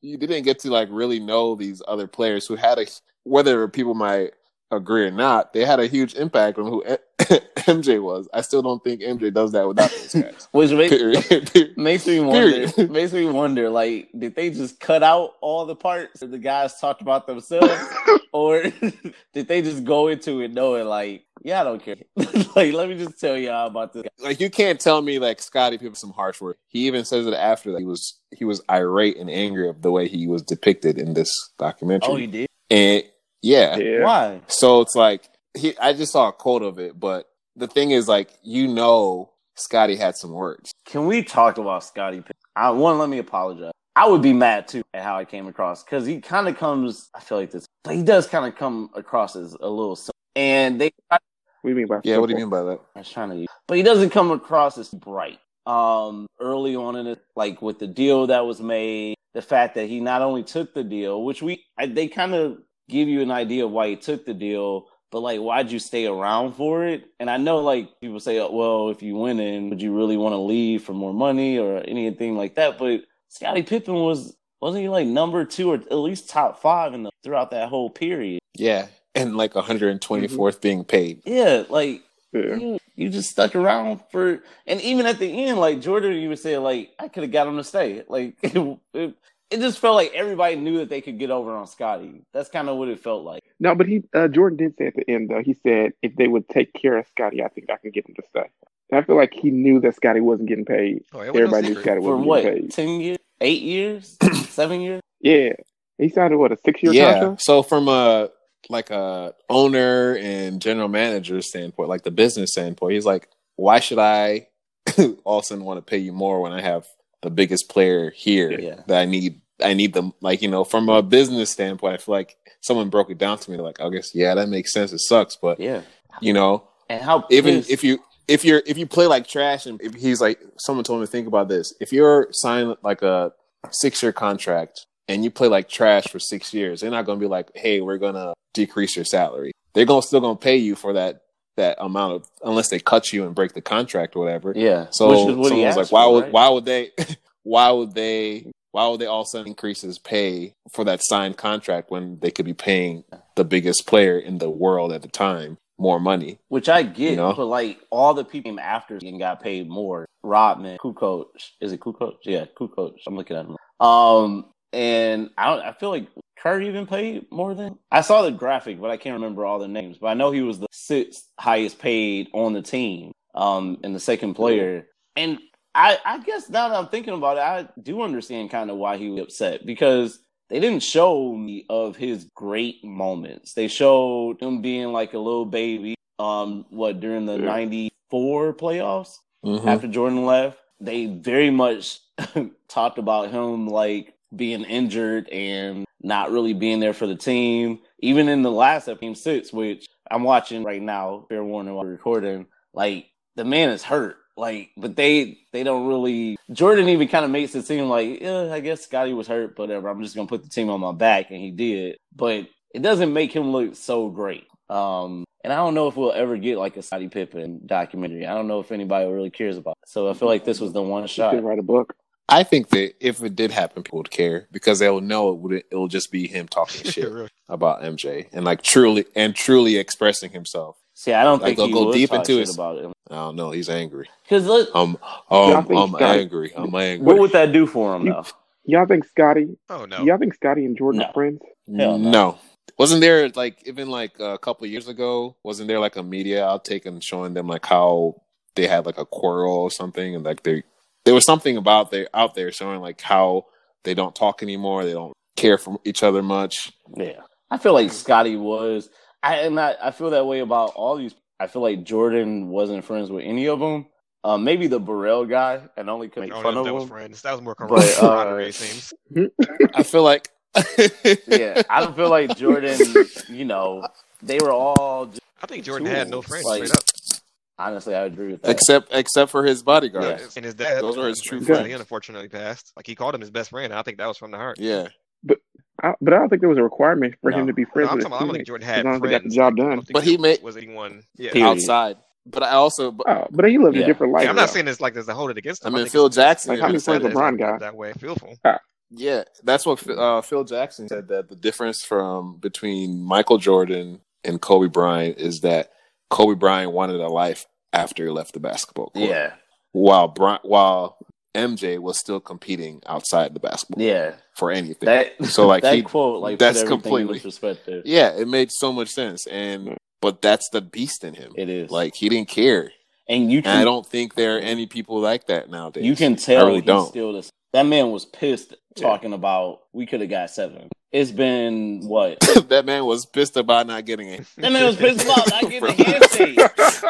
you didn't get to like really know these other players who had a whether people might agree or not, they had a huge impact on who MJ [laughs] was. I still don't think MJ does that without those [laughs] guys. which makes, Period. Makes me wonder. Period. [laughs] makes me wonder. Like, did they just cut out all the parts that the guys talked about themselves, or did they just go into it knowing like, yeah, I don't care. like, let me just tell y'all about this. Guy. Like you can't tell me like Scottie people some harsh words. He even says it after that he was he was irate and angry of the way he was depicted in this documentary. Oh, he did. and yeah. Yeah. Why? So it's like he I just saw a quote of it, but the thing is like you know Scottie had some words. Can we talk about Scottie I one, let me apologize. I would be mad too at how I came across because he kind of comes. I feel like this, but he does kind of come across as a little. And they, I What do you mean by Yeah, what do you mean by that? I was trying to, use, but he doesn't come across as bright. Um, early on in it, like with the deal that was made, the fact that he not only took the deal, which we I, they kind of give you an idea of why he took the deal, but like why'd you stay around for it? And I know like people say, oh, well, if you win in, would you really want to leave for more money or anything like that? But Scottie Pippen was wasn't he like number two or at least top five in the throughout that whole period? Yeah. And like 124th mm-hmm. being paid. Yeah, like Yeah. you, you just stuck around for, and even at the end, like Jordan, you would say, like I could have got him to stay. Like [laughs] it, it, it just felt like everybody knew that they could get over on Scottie. That's kind of what it felt like. No, but he uh, Jordan did say at the end though. He said if they would take care of Scottie, I think I can get him to stay. And I feel like he knew that Scottie wasn't getting paid. Oh, it no Everybody knew secret. Scottie For wasn't what? getting paid. Ten years? Eight years? [clears throat] Seven years? Yeah, he signed a what a six year yeah. contract. So from a like a owner and general manager standpoint, like the business standpoint, he's like, why should I [laughs] all of a sudden want to pay you more when I have the biggest player here Yeah. that I need? I need them like you know from a business standpoint. I feel like someone broke it down to me like, I guess yeah, that makes sense. It sucks, but Yeah. you know, And how even pissed- if you if you're if you play like trash and if he's like someone told me to think about this if you're signed like a six year contract and you play like trash for six years they're not going to be like hey we're going to decrease your salary they're going to still going to pay you for that that amount of unless they cut you and break the contract or whatever Yeah. so Which what he someone's like why would right? why would they [laughs] why would they why would they all sudden increase his pay for that signed contract when they could be paying the biggest player in the world at the time more money Which I get, You know? but like all the people after and got paid more. Rodman, Kukoc, is it Kukoc? Yeah, Kukoc. I'm looking at him. Um, and I don't. I feel like Curry even paid more than I saw the graphic, but I can't remember all the names. But I know he was the sixth highest paid on the team. Um, and the second player, and I, I guess now that I'm thinking about it, I do understand kind of why he was upset because they didn't show me of his great moments. They showed him being like a little baby. Um, what during the Yeah. '94 playoffs Mhm. after Jordan left, they very much [laughs] talked about him like being injured and not really being there for the team. Even in the last episode, game six, which I'm watching right now, fair warning while we're recording, like the man is hurt. Like, but they they don't really. Jordan even kind of makes it seem like, yeah, I guess Scottie was hurt, but whatever. I'm just gonna put the team on my back, and he did. But it doesn't make him look so great. Um, and I don't know if we'll ever get like a Scottie Pippen documentary. I don't know if anybody really cares about it. So I feel like this was the one shot. You could write a book. I think that if it did happen, people would care because they'll know it would. It'll just be him talking [laughs] shit Really. about MJ and like truly and truly expressing himself. See, I don't Like, think they'll go deep into shit his- about it. I don't know. He's angry. Because look, I'm I um, I'm Scottie- angry. I'm angry. what would that do for him You- though? Y'all think Scottie? Oh no. Y'all think Scottie and Jordan No. are friends? No. no. Wasn't there like even like a couple years ago? Wasn't there like a media outtake and showing them like how they had like a quarrel or something, and like they there was something about there out there showing like how they don't talk anymore. They don't care for each other much. Yeah, I feel like Scottie was. I and I, I feel that way about all these. I feel like Jordan wasn't friends with any of them. Um, maybe the Burrell guy, and only could make Oh, fun that, of that was him. friends. That was more But, uh, camaraderie, it seems. [laughs] I feel like [laughs] Yeah, I don't feel like Jordan. You know, they were all. Just, I think Jordan had no friends. like- straight up. Honestly, I agree with that. except except for his bodyguard. Yeah. And his dad. Those were his true friends. He unfortunately passed. Like he called him his best friend. I think that was from the heart. Yeah. I, but I don't think there was a requirement for No. him to be No, friends I'm with talking about, I don't think teammates. Jordan had long as they friends. got the job done. But he made- was anyone. Yeah. Outside. But I also, but Oh, but he lived Yeah. a different life. Yeah, I'm not though. saying it's like there's a hold it against I him. mean, think Phil Jackson. Like, how many even said friends. LeBron got? That way, fearful. Yeah, that's what uh, Phil Jackson said. That the difference from between Michael Jordan and Kobe Bryant is that Kobe Bryant wanted a life after he left the basketball court, yeah, while Bryant, while MJ was still competing outside the basketball yeah. for anything. That So, like, [laughs] that he- quote, like that's completely- perspective. yeah, it made so much sense, and but that's the beast in him. It is Like he didn't care, and you and can I don't think there are any people like that nowadays. You can tell I really he's don't. still the that man was pissed Yeah. talking about we could have got seven. It's been what? [laughs] that man was pissed about not getting it. that man was pissed about not [laughs] getting the handshake.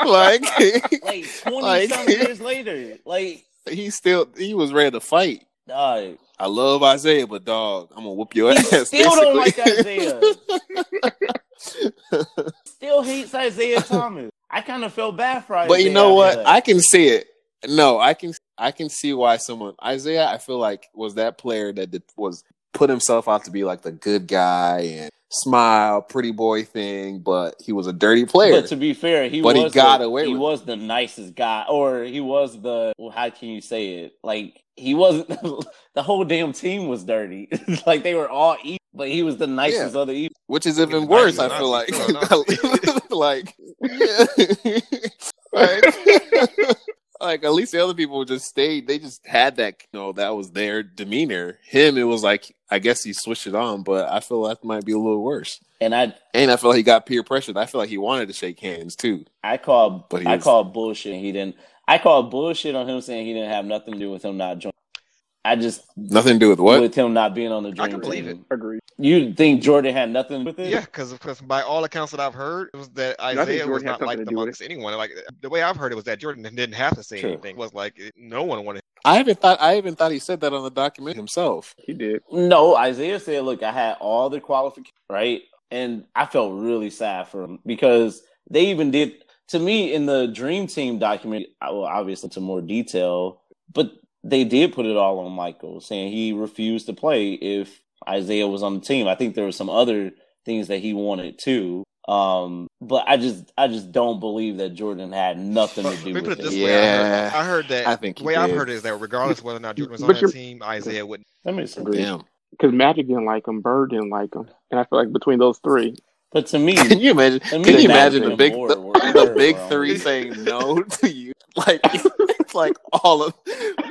like [laughs] Like twenty Like- some years later. Like he still he was ready to fight. dog. I love Isaiah, but dog, I'm gonna whoop your He ass. still don't like. Isaiah. Still hates Isaiah Thomas. I kind of feel bad for Isaiah. but you know what? I can see it. No, I can I can see why someone Isaiah. I feel like was that player that did, was put himself out to be like the good guy and smile, pretty boy thing, but he was a dirty player. But to be fair, he But he was got the, away He with it. was the nicest guy, or he was the. Well, how can you say it? Like he wasn't. [laughs] the whole damn team was dirty. [laughs] like they were all evil, but he was the nicest of the evil. which is even He's worse. I feel like, nice. [laughs] like, yeah. like, like at least the other people just stayed. They just had that, you know, that was their demeanor. Him, it was like, I guess he switched it on, but I feel that might be a little worse. And I, And I feel like he got peer pressured. I feel like he wanted to shake hands too. I called, But he I was- called bullshit. He didn't. I called bullshit on him saying he didn't have nothing to do with him not joining. I just Nothing to do with what? with him not being on the I dream can believe team. Agreed. You think Jordan had nothing with it? Yeah, because by all accounts that I've heard, it was that Isaiah was not something liked to amongst anyone. Like the way I've heard it was that Jordan didn't have to say True. anything. It was like no one wanted. I haven't thought. I even thought he said that on the document himself. He did. No, Isaiah said, "Look, I had all the qualifications, right?" And I felt really sad for him because they even did. to me in the Dream Team document, well, obviously to more detail, but they did put it all on Michael, saying he refused to play if Isaiah was on the team. I think there were some other things that he wanted too. Um, but I just I just don't believe that Jordan had nothing to do Let me with put it it. this way. I heard, Yeah, I heard that. I think the he way I've heard it is that regardless of whether or not Jordan was on But that team, Isaiah wouldn't. That makes sense. Agreed. Because Magic didn't like him, Bird didn't like him, and I feel like between those three, But to me, Can you imagine? Me, Can you imagine the big Moore the, the big around. three saying no [laughs] to you? Like it's like all of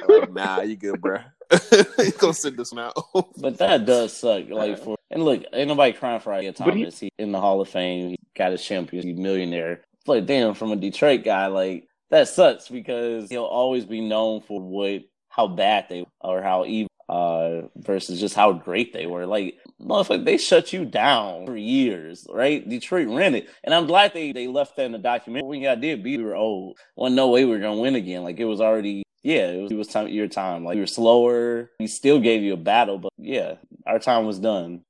like nah, you good, bro. you [laughs] gonna sit this one out. But that does suck. Like for and look, ain't nobody crying for Isaiah But he- Thomas. He, in the Hall of Fame. He got his champion. He's a millionaire. But damn, from a Detroit guy, like that sucks because he'll always be known for what how bad they or how evil uh versus just how great they were. Like motherfucker, they shut you down for years, right? Detroit ran it. And I'm glad they, they left that in the documentary. When y'all did beat, we were old. Wasn't no way we were gonna win again. Like it was already yeah, it was, it was time your time. Like we were slower. We still gave you a battle, but yeah, our time was done.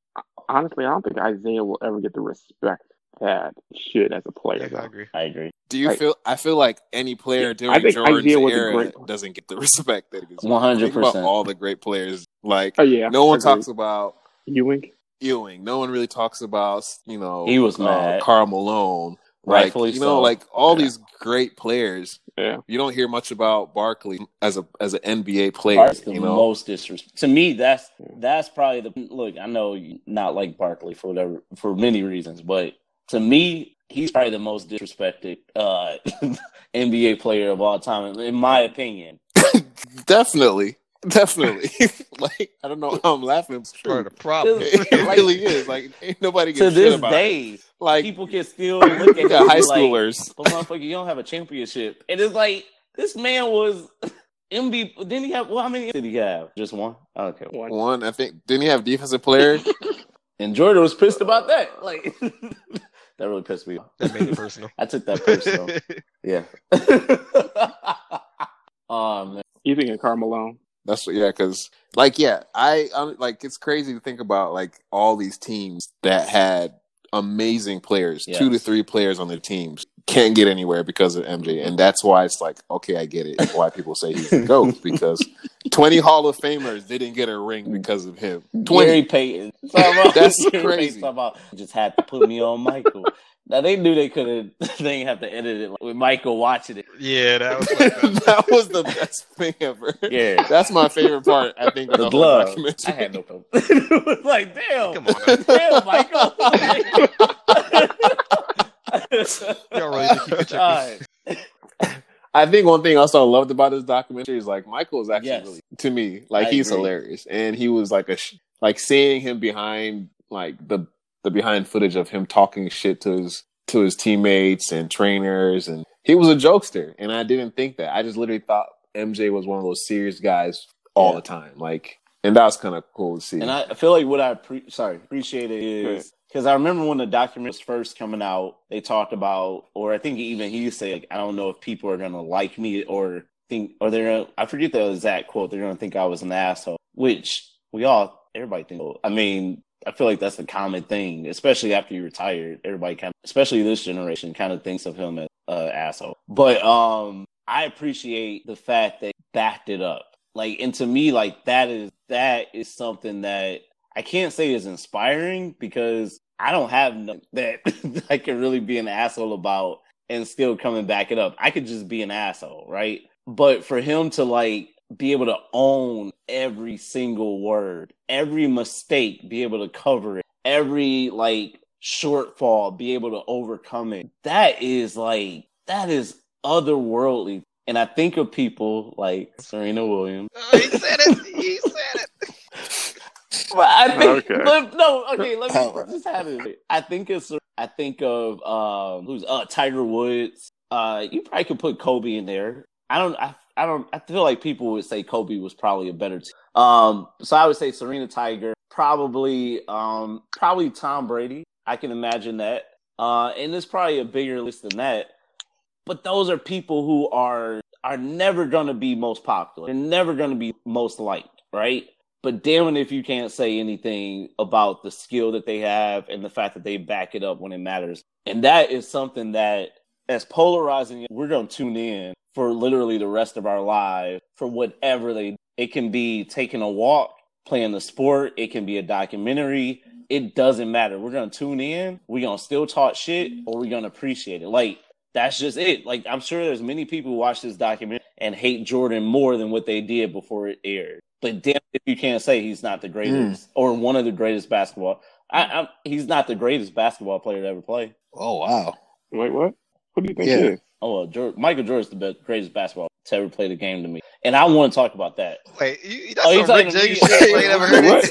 honestly, I don't think Isaiah will ever get the respect that he should as a player. Yeah, I agree. I agree. Do you Like- feel? I feel like any player I during Jordan's Isaiah was a era great- doesn't get the [laughs] respect that he deserves. 100%. All the great players. Like Oh yeah, no one agreed. talks about Ewing. Ewing. No one really talks about you know He was uh, mad. Karl Malone. Like Rightfully you know, so. like all Yeah. these great players. Yeah, You don't hear much about Barkley as a as an NBA player. Barkley's the You know, most disrespect. To me, that's that's probably the look. I know you not like Barkley for whatever for many reasons, but to me, he's probably the most disrespected uh, [laughs] NBA player of all time, in my opinion. [laughs] definitely, definitely. [laughs] like I don't know how I'm laughing. It's Part true. of the problem. It really is. Like ain't nobody to gives a shit this about it. day, Like people can still look at you him high and be like, schoolers. But motherfucker, you don't have a championship. And it's like this man was MVP. Didn't he have? Well, how many did he have? Just one. Okay. one. One, I think, didn't he have defensive player? And Jordan was pissed about that. Like that really pissed me off. That made it personal. [laughs] I took that personal. [laughs] yeah. um, [laughs] man. You thinking Karl Malone? That's what, yeah, because like, yeah, I, i like it's crazy to think about like all these teams that had amazing players, Yes. two to three players on their teams, can't get anywhere because of MJ, and that's why it's like, okay, I get it. Why people say he's the goat [laughs] because twenty Hall of Famers didn't get a ring because of him. Gary Twenty. Payton. That's Gary crazy. About, just had to put me on Michael. Now they knew they could have. [laughs] They didn't have to edit it with Michael watching it. yeah, that was like [laughs] the, that was the best thing ever. Yeah. That's my favorite part. I think of The the, whole glove. documentary. I had no problem. it was like, damn. come on. Now. Damn, Michael. Really think you could check God. I think one thing also I loved about this documentary is like Michael is actually Yes. really to me like I he's agree. hilarious, and he was like a sh- like seeing him behind like the the behind footage of him talking shit to his to his teammates and trainers, and he was a jokester, and I didn't think that. I just literally thought MJ was one of those serious guys all Yeah. the time, like, and that was kind of cool to see. And I feel like what I pre- sorry appreciate it is because I remember when the document was first coming out, they talked about, or I think even he said, like, I don't know if people are gonna like me or think, or they're gonna, I forget the exact quote. They're gonna think I was an asshole, which we all, everybody thinks. I mean, I feel like that's the common thing, especially after you retired. Everybody kind of, especially this generation, kind of thinks of him as uh, asshole. But um, I appreciate the fact that backed it up. Like, and to me, like that is that is something that I can't say is inspiring because I don't have nothing that [laughs] I can really be an asshole about and still come and back it up. I could just be an asshole, right? But for him to like be able to own every single word, every mistake, be able to cover it, every like shortfall, be able to overcome it. That is like that is otherworldly. And I think of people like Serena Williams. Uh, he said it. He said it. [laughs] But I think Okay. but no, okay, let me just have it. I think it's I think of um who's uh Tiger Woods. Uh you probably could put Kobe in there. I don't I I don't I feel like people would say Kobe was probably a better team. Um so I would say Serena Tiger, probably um probably Tom Brady. I can imagine that. Uh and there's probably a bigger list than that. But those are people who are are never gonna be most popular. They're never gonna be most liked, right? But damn it if you can't say anything about the skill that they have and the fact that they back it up when it matters. And that is something that as polarizing, we're going to tune in for literally the rest of our lives for whatever they. It can be taking a walk, playing the sport. It can be a documentary. It doesn't matter. We're gonna tune in. We're gonna still talk shit, or we're gonna appreciate it. Like that's just it. Like I'm sure there's many people who watch this documentary and hate Jordan more than what they did before it aired. But damn, if you can't say he's not the greatest mm. or one of the greatest basketball, I, I, he's not the greatest basketball player to ever play. Oh wow! Wait, what? What do you think? Yeah. Oh, well, George, Michael Jordan's the best, greatest basketball to ever play the game to me, and I want to talk about that. Wait, you, that's oh, some Rick James shit. You ain't ever heard [laughs] it.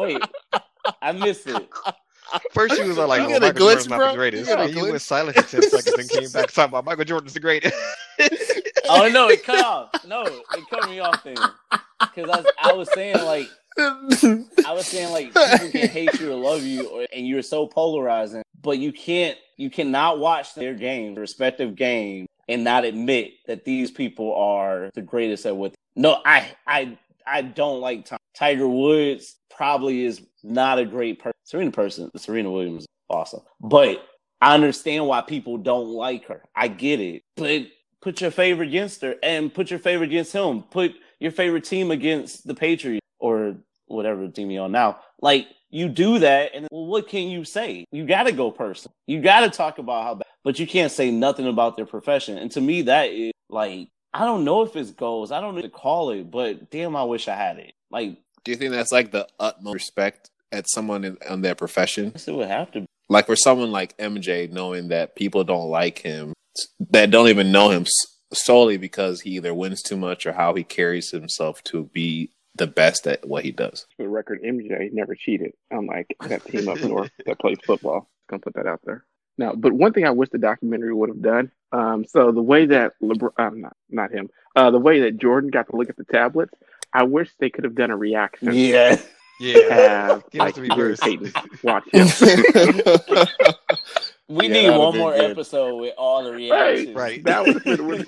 wait, I missed it. First, you was like, "Oh, Michael Jordan's not the greatest." You, you went silent for ten [laughs] seconds and came back talking about Michael Jordan's the greatest. [laughs] oh no, it cut off. No, it cut me off then because I was, I was saying like I was saying like people can hate you or love you, or, and you're so polarizing, but you can't, you cannot watch their game, respective game, and not admit that these people are the greatest at what. No, I, I, I don't like Tom. Tiger Woods probably is not a great person. Serena person, Serena Williams is awesome, but I understand why people don't like her. I get it, but put your favorite against her and put your favorite against him. Put your favorite team against the Patriots or whatever team you're on now. Like you do that, and well, what can you say? You got to go personal. You got to talk about how bad, but you can't say nothing about their profession. And to me, that is like I don't know if it's goals. I don't know to call it, but damn, I wish I had it. Like, do you think that's like the utmost respect at someone in, on their profession? it would have to. Be. Like for someone like MJ, knowing that people don't like him, that don't even know him solely because he either wins too much or how he carries himself to be the best at what he does. For the record, MJ never cheated, unlike that team up north [laughs] that plays football. Gonna put that out there. Now, but one thing I wish the documentary would have done. Um, so the way that LeBron, um, not not him, uh, the way that Jordan got to look at the tablets, I wish they could have done a reaction. Yeah. Yeah, have, like Gary Payton watch [laughs] him. we yeah, need one more good. episode with all the reactions. Right, right. That was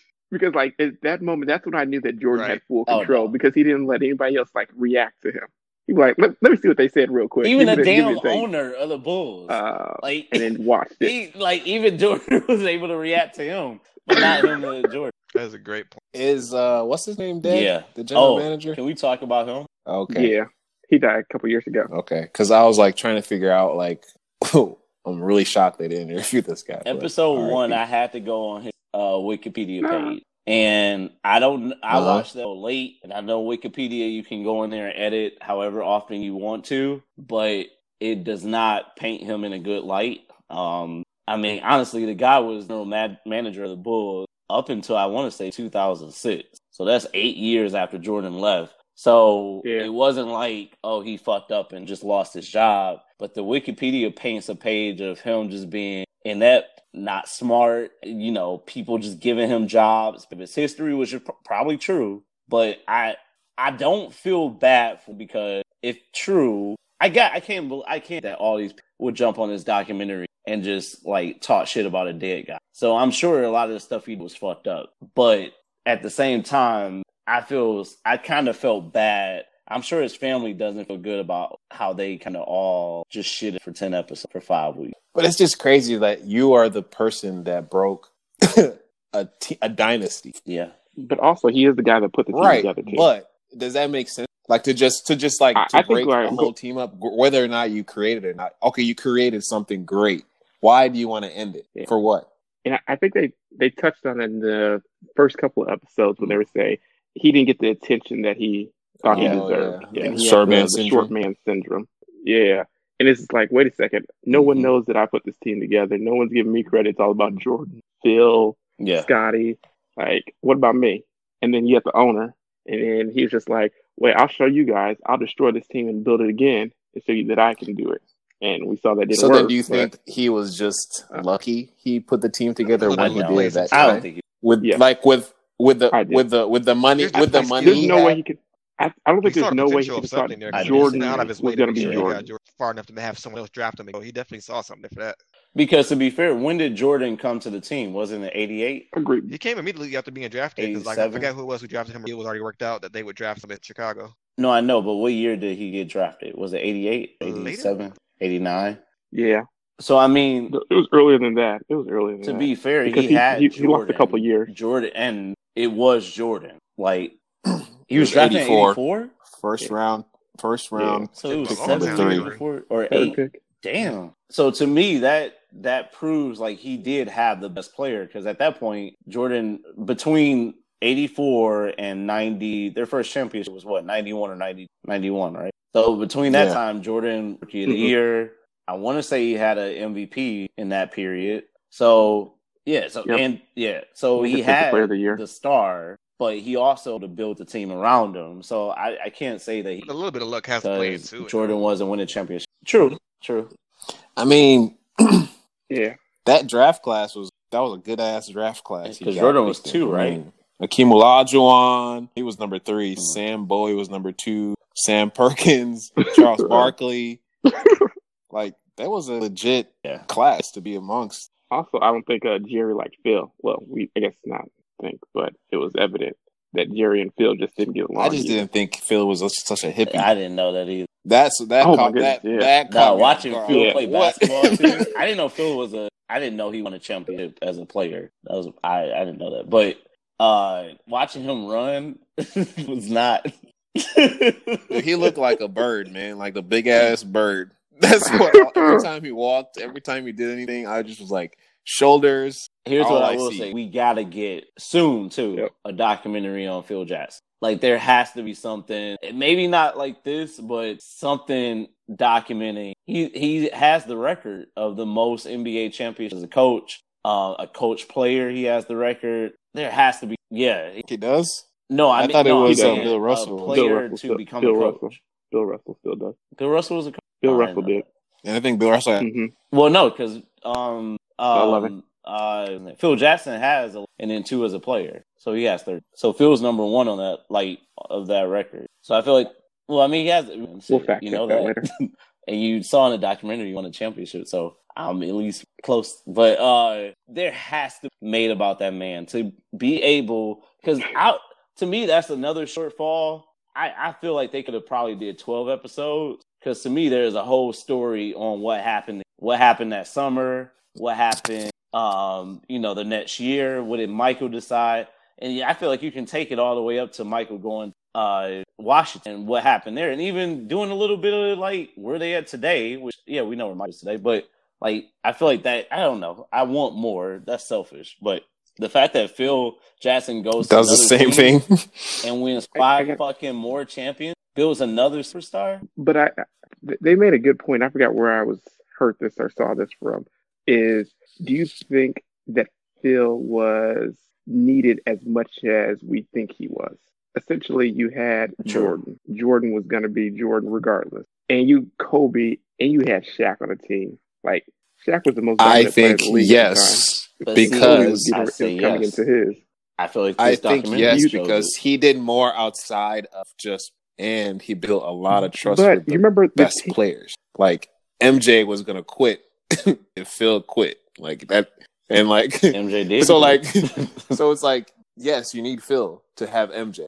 [laughs] because like at that moment, that's when I knew that Jordan right. had full control oh, no. because he didn't let anybody else like react to him. He was like, let, let me see what they said real quick. Even the damn owner of the Bulls, uh, like, and then watched [laughs] it. He, like even Jordan was able to react to him, but not him to Jordan. That's a great point. Is uh, what's his name? Dead? Yeah, the general oh, manager. Can we talk about him? Okay. Yeah, he died a couple years ago. Okay, because I was like trying to figure out like, [laughs] I'm really shocked they didn't interview this guy. Episode one, I had to go on his uh, Wikipedia page. And I don't, I uh-huh. watched that late, and I know Wikipedia, you can go in there and edit however often you want to, but it does not paint him in a good light. Um, I mean, honestly, the guy was general mad- manager of the Bulls up until I want to say 2006. So that's eight years after Jordan left. So yeah. it wasn't like, oh, he fucked up and just lost his job. But the Wikipedia paints a page of him just being inept not smart, you know, people just giving him jobs. But his history, is probably true, but I I don't feel bad for because if true, I got I can't I can't that all these people would jump on this documentary and just like talk shit about a dead guy. So I'm sure a lot of the stuff he was fucked up, but at the same time, I feel I kind of felt bad I'm sure his family doesn't feel good about how they kind of all just shit for 10 episodes for five weeks. But it's just crazy that you are the person that broke [coughs] a, t- a dynasty. Yeah. But also, he is the guy that put the team right. together, too. But does that make sense? Like to just to just like to I, break the whole team up, whether or not you created it or not. Okay, you created something great. Why do you want to end it? Yeah. For what? And I think they they touched on it in the first couple of episodes when they were saying he didn't get the attention that he thought he deserved. Yeah, yeah. yeah. Short, man the, the short man syndrome. Yeah. And it's like, wait a second. No mm-hmm. one knows that I put this team together. No one's giving me credit. It's all about Jordan, Phil, yeah. Scottie. Like, what about me? And then you have the owner. And then he's just like, wait, I'll show you guys. I'll destroy this team and build it again and show you that I can do it. And we saw that didn't so work. So then do you think he was just uh, lucky he put the team together when he did that? I don't think he, with yeah. like with with the with the with the money with the money. There's no way he could. I, I don't think there's no way he could thought Jordan out of his was going to be Jordan. Jordan. Far enough to have someone else draft him. He definitely saw something for that. Because to be fair, when did Jordan come to the team? Wasn't it '88? Agreed. He came immediately after being drafted. Because like I forget who it was who drafted him. It was already worked out that they would draft him in Chicago. No, I know, but what year did he get drafted? Was it 88, 87, 89? Yeah. So I mean, It was earlier than that. It was earlier than to that. be fair, he, he- had he- he lost a Jordan, couple years. Jordan, and it was Jordan. Like [clears throat] he was was drafted in 84. eighty four. First round, first round. So it was seven, three. before- or eight. pick. Damn. So to me, that that proves like he did have the best player because at that point, Jordan between 84 and 90, their first championship was what 91 or 90, 91, right? So between that Yeah. time, Jordan rookie of the Mhm. year. I want to say he had an MVP in that period. So yeah, so Yep. and yeah, so he Defensive had Player of the year. the star, but he also to build the team around him. So I, I can't say that he A little bit of luck has to play because into it. Jordan wasn't winning championship. True, true. I mean, [clears throat] Yeah. that draft class was that was a good ass draft class. Because Jordan was two, in. right? I mean, Akeem Olajuwon, he was number three. Hmm. Sam Bowie was number two. Sam Perkins, [laughs] Charles [laughs] Barkley. like that was a legit Yeah. class to be amongst. Also, I don't think uh, Jerry liked Phil. Well, we I guess not think, but it was evident that Jerry and Phil just didn't get along. I just either. didn't think Phil was such a hippie. I didn't know that either. That's that. Oh, my caught, goodness, that, yeah. that No, caught me watching off Phil. Yeah. play What? basketball too. [laughs] I didn't know Phil was a. I didn't know he won a championship as a player. That was I. I didn't know that, but uh watching him run [laughs] was not. [laughs] he looked like a bird, man, like the big ass bird. [laughs] That's [laughs] what. Every time he walked, every time he did anything, I just was like shoulders. Here's what I, I will see. say: we gotta get soon too Yep. a documentary on Phil Jackson. Like there has to be something, maybe not like this, but something documenting. He he has the record of the most NBA championships as a coach, uh, a coach player. He has the record. There has to be, yeah. He does. No, I, I mean, thought it no, I'm was, uh, saying Bill a Russell. player Bill Russell to still- become Bill a coach. Russell. Bill Russell still does. Bill Russell was a coach. Bill I Russell didn't. And I think Bill Russell had hmm Well, no, because um, Eleven. um, uh, Phil Jackson has, a, and then two as a player, so he has thirty. So Phil's number one on that, like of that record. So I feel like, well, I mean, he has. We'll fact you know that that, later. [laughs] and you saw in the documentary he won a championship, so I'm at least close. But uh, there has to be made about that man to be able, because out to me that's another shortfall. I, I feel like they could have probably did 12 episodes because to me there's a whole story on what happened what happened that summer what happened um you know the next year what did michael decide and yeah, i feel like you can take it all the way up to michael going uh washington what happened there and even doing a little bit of like where they at today which yeah we know where michael's today but like i feel like that i don't know i want more that's selfish but the fact that phil jackson goes to does the same team thing. and wins [laughs] I- I five fucking more champions builds another superstar But I, they made a good point. I forgot where I was heard this or saw this from. Is do you think that Phil was needed as much as we think he was? Essentially, you had Sure. Jordan. Jordan was going to be Jordan regardless, and you Kobe, and you had Shaq on the team. Like Shaq was the most. I dominant player think the league the yes, But see, Kobe because I say coming yes. into his. I feel like I think yes because it. he did more outside of just, and he built a lot of trust But with you the remember the best team- players. Like MJ was gonna quit, [laughs] and Phil quit. Like that, and like [laughs] MJ did. so like [laughs] so it's like yes, you need Phil to have MJ.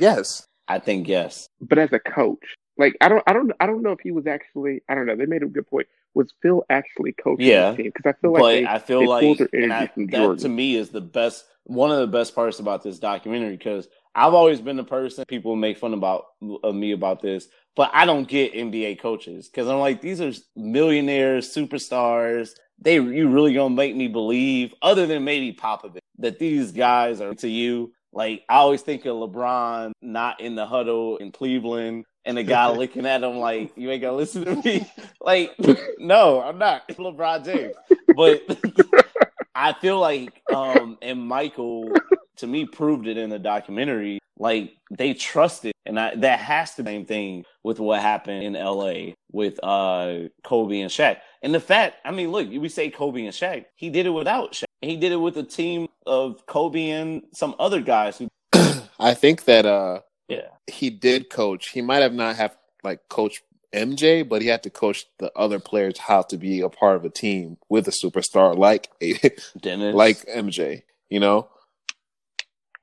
Yes, I think yes. but as a coach, like I don't, I don't, I don't know if he was actually. I don't know. They made a good point. Was Phil actually coaching Yeah. the team? Because I feel like they, I feel they like pulled their energy I, from that Jordan. to me is the best one of the best parts about this documentary because I've always been the person people make fun about of me about this, but I don't get NBA coaches because I'm like these are millionaires, superstars. They you really gonna make me believe, other than maybe Popovich, that these guys are to you. Like I always think of LeBron not in the huddle in Cleveland, and the guy [laughs] looking at him like, "You ain't gonna listen to me." [laughs] Like, [laughs] no, I'm not LeBron James, but I feel like um and Michael to me proved it in the documentary. Like they trusted, and I, that has to be the same thing with what happened in L.A. with uh Kobe and Shaq. And the fact, I mean, look, we say Kobe and Shaq, he did it without Shaq. He did it with a team of Kobe and some other guys who, [clears throat] I think that uh yeah, he did coach. He might have not have like coached MJ, but he had to coach the other players how to be a part of a team with a superstar like [laughs] a like MJ. You know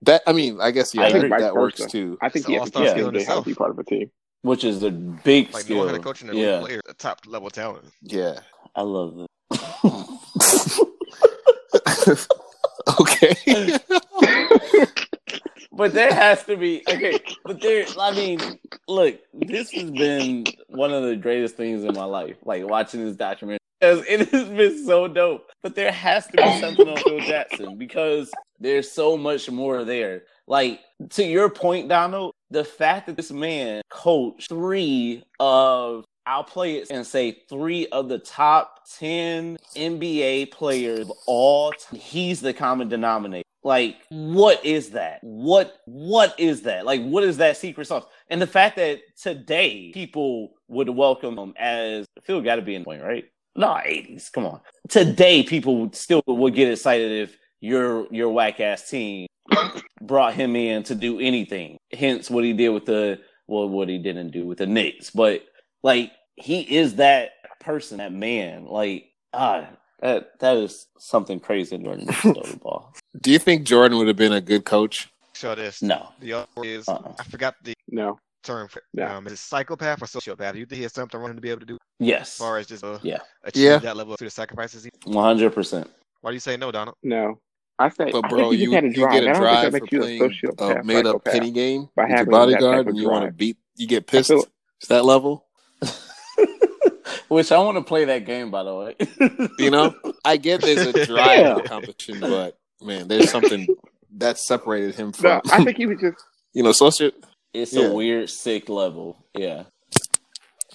that. I mean, I guess yeah, I that, that works versa. too. I think It's he an has to all-star be skill in MJ how to be part of a team. which is a big Like skill. knowing how to coach an elite yeah, player, a top level talent. Yeah, I love it. [laughs] okay. [laughs] But there has to be okay. But there, I mean, look, this has been one of the greatest things in my life. Like watching this documentary because it has been so dope. But there has to be something on Phil Jackson because there's so much more there. Like to your point, Donald, the fact that this man coached three of I'll play it and say three of the top 10 NBA players of all time. He's the common denominator. Like, what is that? What what is that? Like, what is that secret sauce? And the fact that today people would welcome him as Phil got to be in point, right? No, 80s. Come on. Today people would still would get excited if your your whack ass team brought him in to do anything. Hence what he did with the well, what he didn't do with the Knicks. But like he is that person, that man. Like ah, that that is something crazy during the ball. Do you think Jordan would have been a good coach? So this No. the other is Uh-uh. I forgot the No. term for No. um is it psychopath or sociopath? Do you think he has something running to be able to do Yes. as far as just uh, Yeah. achieve Yeah. that level through the sacrifices? One hundred percent. why do you say no, Donald? No. I say, But I bro, think you, you, just had a you drive. get I a don't drive think that for makes you a playing a made up penny game by with your having that bodyguard and you want to beat, you get pissed feel- to that level. [laughs] Which I want to play that game, by the way. [laughs] You know, I get there's a drive Yeah. competition, but man, there's something that separated him No, from, I think he was just. [laughs] you know, social. It's Yeah. a weird, sick level. Yeah.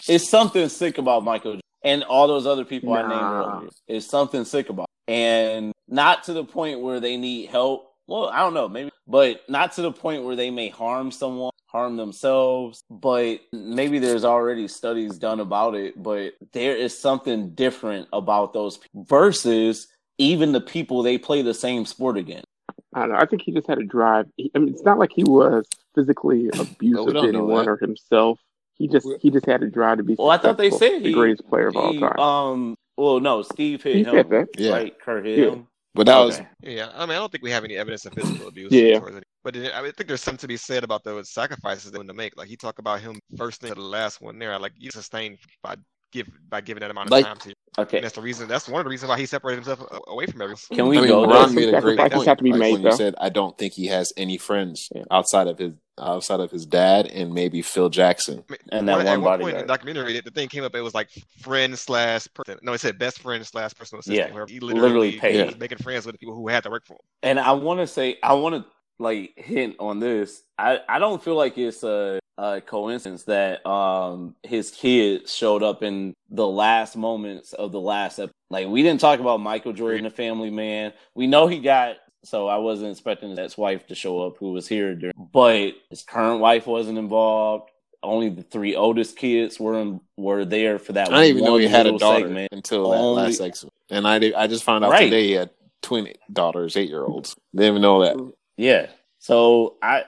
It's something sick about Michael and all those other people I named Nah. earlier. It's something sick about. And not to the point where they need help. Well, I don't know, maybe, but not to the point where they may harm someone, harm themselves. But maybe there's already studies done about it. But there is something different about those people versus even the people they play the same sport against. I don't know. I think he just had a drive. He, I mean, it's not like he was physically abusive we to anyone or himself. He just he just had a drive to be. Well, I thought they said the he- greatest player of all time. Um. Well, no, Steve hit He him. said that. Yeah. Right, Kerr hit Yeah. him. But that was Yeah, I mean, I don't think we have any evidence of physical abuse. Yeah. towards it. But it, I, mean, I think there's something to be said about those sacrifices they're willing to make. Like he talked about him first thing to the last one there. Like you sustained by give by giving that amount of Like- time to you. Okay. And that's the reason. That's one of the reasons why he separated himself away from everyone. Can we I mean, go Ron there? made a great Sacrifices point. have to be like, made, when you said, "I don't think he has any friends Yeah. outside of his outside of his dad and maybe Phil Jackson." I mean, And that one- one at one point in the documentary, the thing came up. It was like friend slash person. No, it said best friend slash personal assistant. Yeah, where he literally literally, paid. was making friends with the people who had to work for him. And I want to say, I want to like hint on this. I I don't feel like it's a, a coincidence that um his kids showed up in the last moments of the last episode. Like we didn't talk about Michael Jordan, the family man. We know he got. So I wasn't expecting his ex-wife to show up, who was here during, but his current wife wasn't involved. Only the three oldest kids were in, were there for that. I didn't even know he had a daughter segment. until that Only- last segment, and I did, I just found out Right. today he had twin daughters, eight year olds. Didn't even know that. Yeah. So I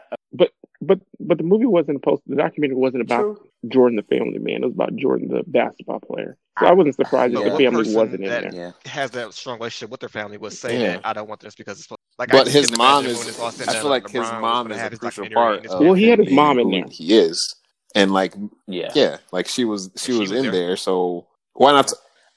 But but the movie wasn't supposed. The documentary wasn't about Jordan the family man. It was about Jordan the basketball player. So I wasn't surprised But if the family wasn't in there. yeah. Has that strong relationship with their family was saying Yeah. that I don't want this because it's like. I But just his mom imagine when is. it's all said I feel like his LeBron was mom gonna is a his crucial part. Of Well, he had his mom in there. He is, and like Yeah. yeah, like she was she She was was in there. there. So why not?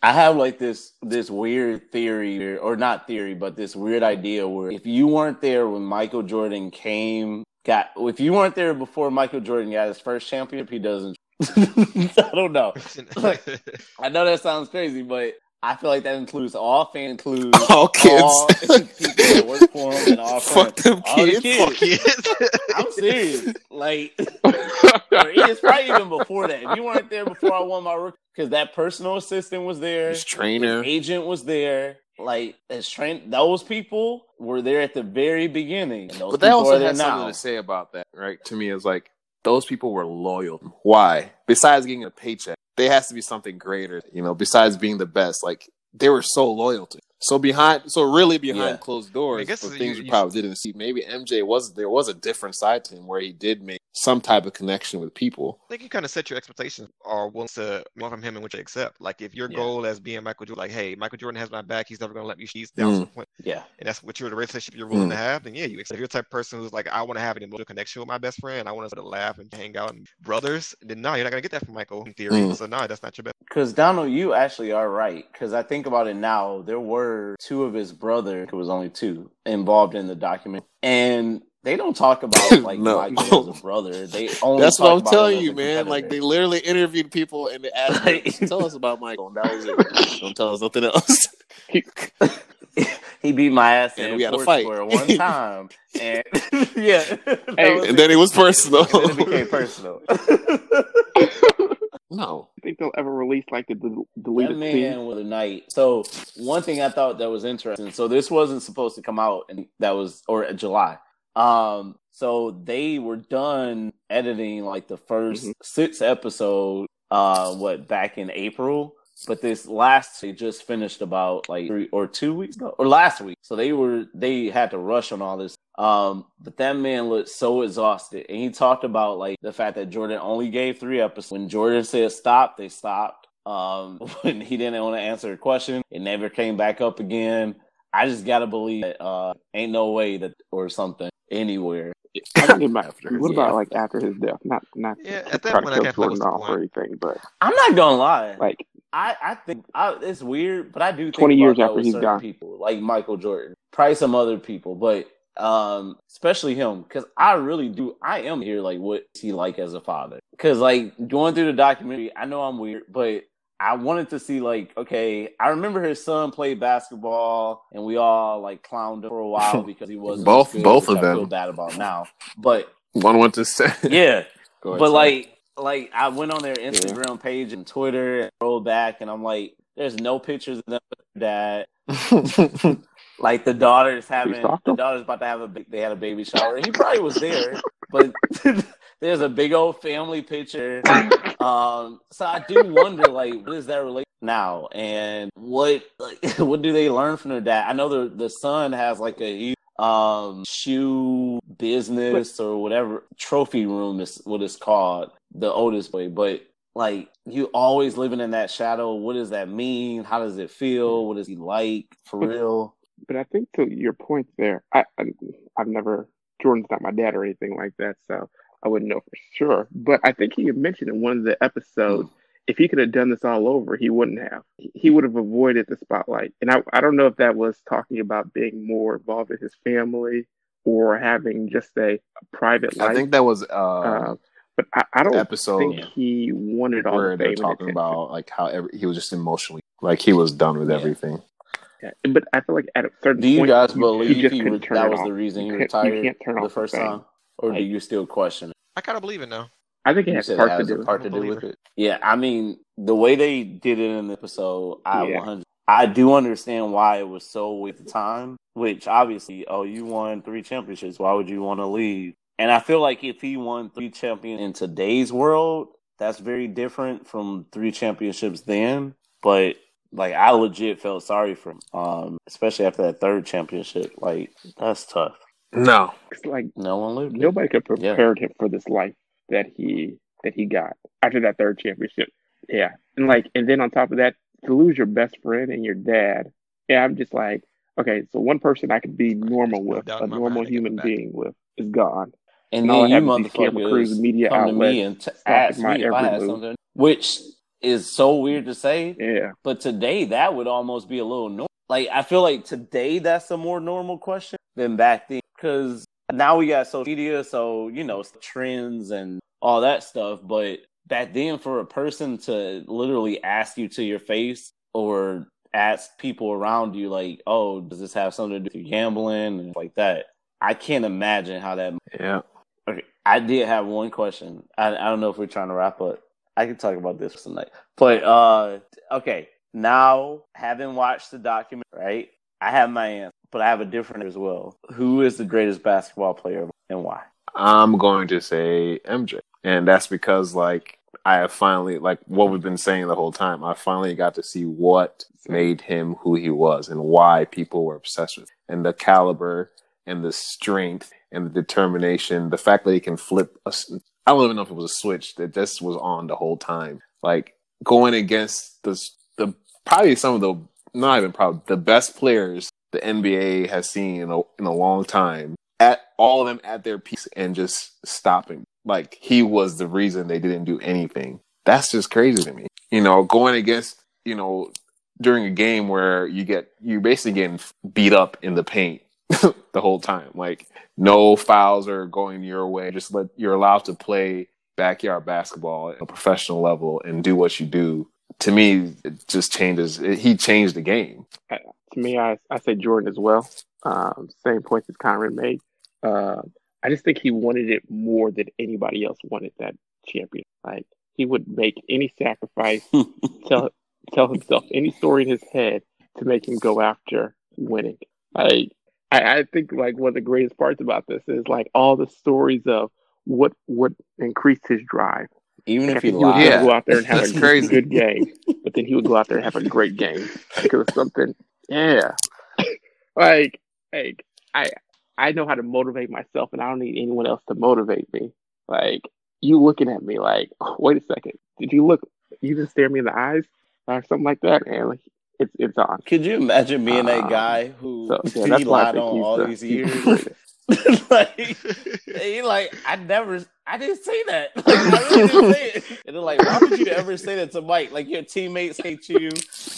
I have like this this weird theory or not theory, but this weird idea where if you weren't there when Michael Jordan came, got if you weren't there before Michael Jordan got his first championship, he doesn't. [laughs] I don't know. [laughs] I know that sounds crazy, but I feel like that includes all fans, includes [laughs] All kids. all people that work for him, and all Fuck friends. them All the kids. kids. I'm serious. Like, it's probably even before that. If you weren't there before I won my rookie, because that personal assistant was there, His trainer. his agent was there. Like, as train, those people were there at the very beginning. But that also has now. something to say about that, right? To me, is like those people were loyal. Why? Besides getting a paycheck, there has to be something greater, you know. Besides being the best, like they were so loyal to. So behind, so really behind Yeah. closed doors, I guess for you- things you- we probably didn't see. Maybe MJ was there was a different side to him where he did make some type of connection with people. I think you kind of set your expectations or willing to more from him and what you accept. Like if your Yeah. goal as being Michael Jordan, like, hey, Michael Jordan has my back, he's never gonna let me cheat down Mm. some point, Yeah. and that's what you're the relationship you're willing Mm. to have, then yeah, you accept. If you're the type of person who's like, I want to have an emotional connection with my best friend, I want to laugh and hang out and brothers, then no, you're not gonna get that from Michael in theory. Mm. So no, that's not your best. Because Donald, you actually are right. Because I think about it now, there were two of his brother, it was only two, involved in the document, and they don't talk about [coughs] like No. Michael as a brother. They only. That's what I'm telling you, man. Like they literally interviewed people and they asked, [laughs] Like- "Tell us about Michael." And that was it. Don't tell us nothing else. [laughs] [laughs] he beat my ass And in we had a fight. square [laughs] one time, and [laughs] yeah, Hey, and then it was personal. and then it became personal. no, I think they'll ever release like the del- That deleted scene. man with a night. So one thing I thought that was interesting. So this wasn't supposed to come out, and that was or July. Um, so they were done editing like the 1st Mhm. six episode. Uh, what back in April. But this last they just finished about like three or two weeks ago or last week. So they were they had to rush on all this. Um, but that man looked so exhausted, and he talked about like the fact that Jordan only gave three episodes. When Jordan said stop, they stopped. Um, [laughs] when he didn't want to answer a question, it never came back up again. I just gotta believe that uh, ain't no way that or something anywhere. I think After his what death. about like after his death? Not not Yeah, at that point, I kill can't feel Jordan off or anything, but I'm not gonna lie. like I, I think I, it's weird, but I do think 20 about years that after with he's certain gone. people, like Michael Jordan, probably some other people, but um, especially him, because I really do. I am here, like, what is he like as a father? Because like going through the documentary, I know I'm weird, but I wanted to see like, okay, I remember his son played basketball, and we all like clowned him for a while [laughs] because he wasn't Both- good, both of I feel them. bad about now, but one went to say, yeah. [laughs] Go ahead, But sorry. like, like I went on their Instagram page and Twitter and rolled back, and I'm like, there's no pictures of them dad. [laughs] Like the daughter's having, the daughter's about to have a, they had a baby shower. He probably was there, but [laughs] there's a big old family picture. Um, so I do wonder, like, what is that relate now, and what, like, [laughs] what do they learn from their dad? I know the the son has like a huge um shoe business or whatever trophy room is what it's called the oldest way. but like you always living in that shadow what does that mean? How does it feel? What is he like? For real? but I think to your point there, I, I I've never Jordan's not my dad or anything like that, so I wouldn't know for sure. But I think he had mentioned in one of the episodes, if he could have done this all over, he wouldn't have. He would have avoided the spotlight. And I I don't know if that was talking about being more involved in his family or having just a, a private life. I think that was uh, uh, but I, I don't episode think he wanted all where the they're fame and talking about like how every, he was just emotionally like he was done with Yeah. everything. Yeah, But I feel like at a certain do you point, guys believe you just he re- that was off. the reason You he can't- you retired can't turn the first time or do you still question it I kind of believe it now. I think it has part to do with part to do with believer. it. Yeah i mean the way they did it in the episode i Yeah. 100 i do understand why it was so weird at the time which obviously oh you won three championships. Why would you want to leave? And i feel like if he won three champions in today's world that's very different from three championships then. But like i legit felt sorry for him um especially after that third championship. Like that's tough. No, It's like no one lived nobody could have Yeah. prepared him for this life that he that he got after that third championship. Yeah, and like, and then on top of that, to lose your best friend and your dad. Yeah, I'm just like, okay, so one person I could be normal with, a normal mind they get human being with, is gone. And And then I you have is these camera crews, motherfuckers media come to me and t- ask me if I had move. something, which is so weird to say. Yeah, But today, that would almost be a little normal. Like I feel like today that's a more normal question than back then because now we got social media, so you know trends and all that stuff. But back then, for a person to literally ask you to your face or ask people around you, like, "Oh, does this have something to do with gambling?" and like that, I can't imagine how that yeah, Okay, I did have one question. I, I don't know if we're trying to wrap up. I can talk about this tonight. But uh okay, now having watched the document, right? I have my answer, but I have a different as well. Who is the greatest basketball player and why? I'm going to say MJ, and that's because like I have finally like what we've been saying the whole time. I finally got to see what made him who he was and why people were obsessed with, him. and the caliber and the strength and the determination. The fact that he can flip a, I don't even know if it was a switch that this was on the whole time. Like going against the the probably some of the not even probably the best players the NBA has seen in a, in a long time. At all of them at their peaks and just stopping. Like he was the reason they didn't do anything. That's just crazy to me. You know, going against you know during a game where you get you're basically getting beat up in the paint [laughs] the whole time. Like no fouls are going your way. Just let you're allowed to play backyard basketball at a professional level and do what you do. To me, it just changes. It, he changed the game. To me, I, I say Jordan as well. Um, same points as Conrad made. Uh, I just think he wanted it more than anybody else wanted that champion. Like he would make any sacrifice, [laughs] tell tell himself any story in his head to make him go after winning. Like I, I think like one of the greatest parts about this is like all the stories of what what increased his drive. Even if he, he lied, would Yeah. go out there and have That's a crazy. good game, but then he would go out there and have a great [laughs] game because of something. Yeah, like like I I know how to motivate myself, and I don't need anyone else to motivate me. Like you looking at me like, oh, wait a second, did you look? You just stare me in the eyes or something like that, and like, it's it's on. could you imagine being that Um, guy who So [laughs] yeah, he that's why I lied on all the, these he's years? Greatest. [laughs] like [laughs] he like I never I didn't say that. [laughs] Like, I really didn't say it. And they're like, why would you ever say that to Mike? Like your teammates hate you,